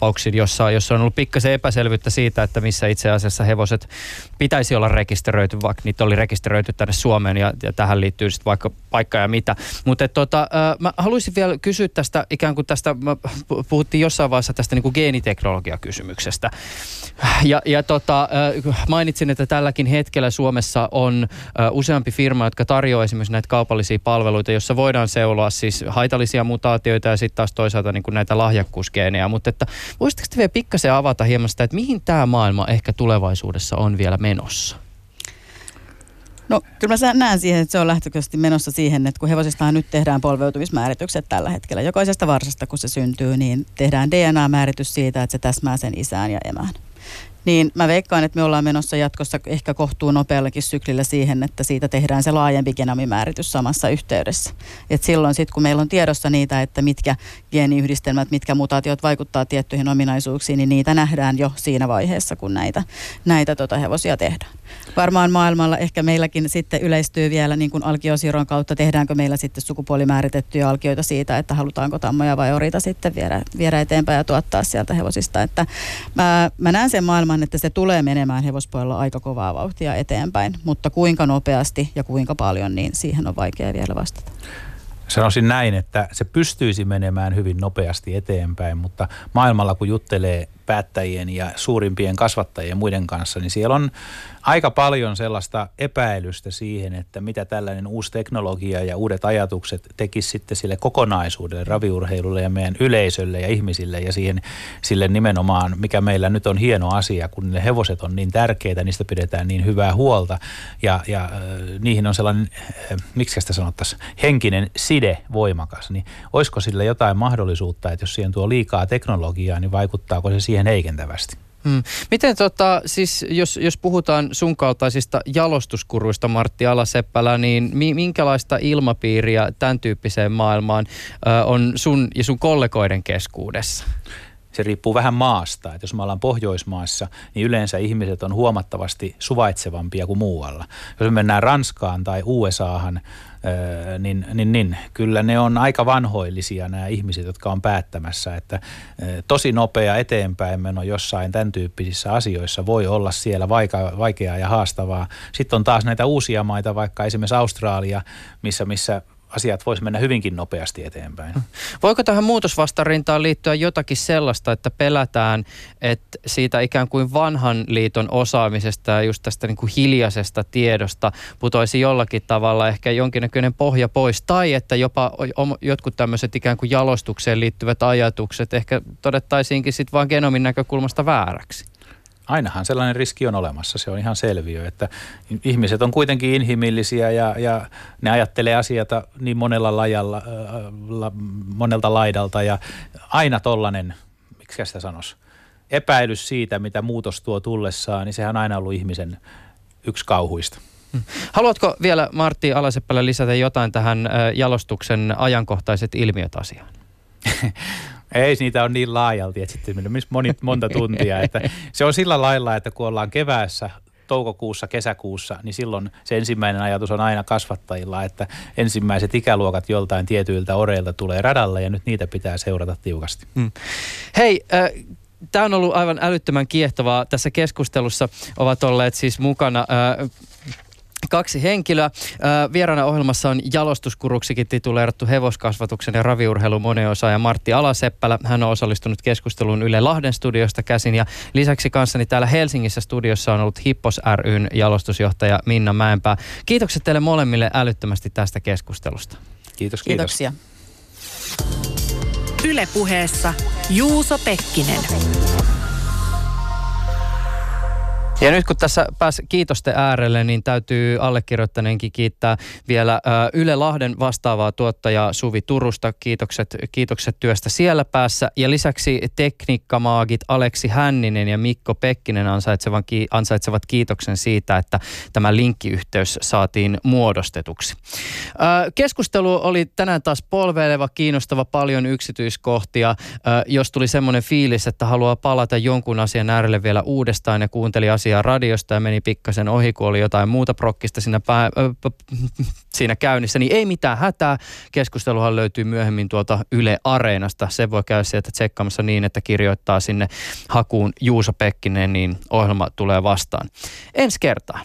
tapauksiin, jossa, jossa on ollut pikkasen epäselvyyttä siitä, että missä itse asiassa hevoset pitäisi olla rekisteröity, vaikka niitä oli rekisteröity tänne Suomeen ja, ja tähän liittyy sitten vaikka paikka ja mitä. Mutta tota, mä haluaisin vielä kysyä tästä ikään kuin tästä, puhuttiin jossain vaiheessa tästä niin kuin geeniteknologiakysymyksestä. Ja, ja tota, mainitsin, että tälläkin hetkellä Suomessa on useampi firma, jotka tarjoaa esimerkiksi näitä kaupallisia palveluita, jossa voidaan seuloa siis haitallisia mutaatioita ja sitten taas toisaalta niin kuin näitä lahjakkuusgeenejä. Mutta että voisitteko te vielä pikkasen avata hieman sitä, että mihin tämä maailma ehkä tulevaisuudessa on vielä menossa? No kyllä mä näen siihen, että se on lähtökohtaisesti menossa siihen, että kun hevosista nyt tehdään polveutumismääritykset tällä hetkellä. Jokaisesta varsasta, kun se syntyy, niin tehdään DNA-määritys siitä, että se täsmää sen isään ja emään niin mä veikkaan, että me ollaan menossa jatkossa ehkä kohtuu nopeallakin syklillä siihen, että siitä tehdään se laajempi genomimääritys samassa yhteydessä. Et silloin sitten, kun meillä on tiedossa niitä, että mitkä geeniyhdistelmät, mitkä mutaatiot vaikuttaa tiettyihin ominaisuuksiin, niin niitä nähdään jo siinä vaiheessa, kun näitä, näitä tota hevosia tehdään. Varmaan maailmalla ehkä meilläkin sitten yleistyy vielä niin kuin alkiosiirron kautta, tehdäänkö meillä sitten sukupuolimääritettyjä alkioita siitä, että halutaanko tammoja vai orita sitten viedä, viedä eteenpäin ja tuottaa sieltä hevosista. Että mä, mä näen sen maailman että se tulee menemään hevospuolella aika kovaa vauhtia eteenpäin, mutta kuinka nopeasti ja kuinka paljon, niin siihen on vaikea vielä vastata. Sanoisin näin, että se pystyisi menemään hyvin nopeasti eteenpäin, mutta maailmalla kun juttelee päättäjien ja suurimpien kasvattajien ja muiden kanssa, niin siellä on aika paljon sellaista epäilystä siihen, että mitä tällainen uusi teknologia ja uudet ajatukset tekisi sitten sille kokonaisuudelle, raviurheilulle ja meidän yleisölle ja ihmisille ja siihen, sille nimenomaan, mikä meillä nyt on hieno asia, kun ne hevoset on niin tärkeitä, niistä pidetään niin hyvää huolta. Ja, ja äh, niihin on sellainen, äh, miksi sitä sanottaisiin, henkinen side voimakas, niin olisiko sille jotain mahdollisuutta, että jos siihen tuo liikaa teknologiaa, niin vaikuttaako se siihen heikentävästi? Hmm. Miten tota, siis jos, jos puhutaan sun kaltaisista jalostuskuruista, Martti Alaseppälä, niin mi, minkälaista ilmapiiriä tämän tyyppiseen maailmaan ö, on sun ja sun kollegoiden keskuudessa? se riippuu vähän maasta. Että jos me ollaan Pohjoismaissa, niin yleensä ihmiset on huomattavasti suvaitsevampia kuin muualla. Jos me mennään Ranskaan tai USAhan, niin, niin, niin kyllä ne on aika vanhoillisia nämä ihmiset, jotka on päättämässä, että tosi nopea eteenpäin meno jossain tämän tyyppisissä asioissa voi olla siellä vaika, vaikeaa ja haastavaa. Sitten on taas näitä uusia maita, vaikka esimerkiksi Australia, missä, missä asiat voisi mennä hyvinkin nopeasti eteenpäin. Voiko tähän muutosvastarintaan liittyä jotakin sellaista, että pelätään, että siitä ikään kuin vanhan liiton osaamisesta ja just tästä niin kuin hiljaisesta tiedosta putoisi jollakin tavalla ehkä jonkinnäköinen pohja pois, tai että jopa jotkut tämmöiset ikään kuin jalostukseen liittyvät ajatukset ehkä todettaisiinkin sitten vaan genomin näkökulmasta vääräksi? Ainahan sellainen riski on olemassa, se on ihan selviö, että ihmiset on kuitenkin inhimillisiä ja, ja ne ajattelee asioita niin monella lajalla, äh, la, monelta laidalta ja aina tollainen, miksi sitä sanoisi, epäilys siitä, mitä muutos tuo tullessaan, niin sehän on aina ollut ihmisen yksi kauhuista. Hmm. Haluatko vielä Martti Alaseppälä lisätä jotain tähän äh, jalostuksen ajankohtaiset ilmiöt asiaan? Ei niitä on niin laajalti, että sitten moni, monta tuntia. Että se on sillä lailla, että kun ollaan keväässä, toukokuussa, kesäkuussa, niin silloin se ensimmäinen ajatus on aina kasvattajilla, että ensimmäiset ikäluokat joltain tietyiltä oreilta tulee radalle ja nyt niitä pitää seurata tiukasti. Hmm. Hei, äh, Tämä on ollut aivan älyttömän kiehtovaa. Tässä keskustelussa ovat olleet siis mukana äh, kaksi henkilöä. Vieraana ohjelmassa on jalostuskuruksikin tituleerattu hevoskasvatuksen ja raviurheilun moniosa ja Martti Alaseppälä. Hän on osallistunut keskusteluun Yle Lahden studiosta käsin ja lisäksi kanssani täällä Helsingissä studiossa on ollut Hippos ryn jalostusjohtaja Minna Mäenpää. Kiitokset teille molemmille älyttömästi tästä keskustelusta. Kiitos, kiitos. Kiitoksia. Yle puheessa Juuso Pekkinen. Ja nyt kun tässä pääsi kiitosten äärelle, niin täytyy allekirjoittaneenkin kiittää vielä Yle Lahden vastaavaa tuottajaa Suvi Turusta. Kiitokset, kiitokset työstä siellä päässä. Ja lisäksi tekniikkamaagit Aleksi Hänninen ja Mikko Pekkinen ansaitsevan, ansaitsevat kiitoksen siitä, että tämä linkkiyhteys saatiin muodostetuksi. Keskustelu oli tänään taas polveileva, kiinnostava, paljon yksityiskohtia. Jos tuli semmoinen fiilis, että haluaa palata jonkun asian äärelle vielä uudestaan ja kuunteli asiaa asiaa radiosta ja meni pikkasen ohi, kun oli jotain muuta prokkista siinä, pää, ö, siinä käynnissä, niin ei mitään hätää. Keskusteluhan löytyy myöhemmin tuolta Yle Areenasta. Se voi käydä sieltä tsekkaamassa niin, että kirjoittaa sinne hakuun Juuso Pekkinen, niin ohjelma tulee vastaan. Ensi kertaa.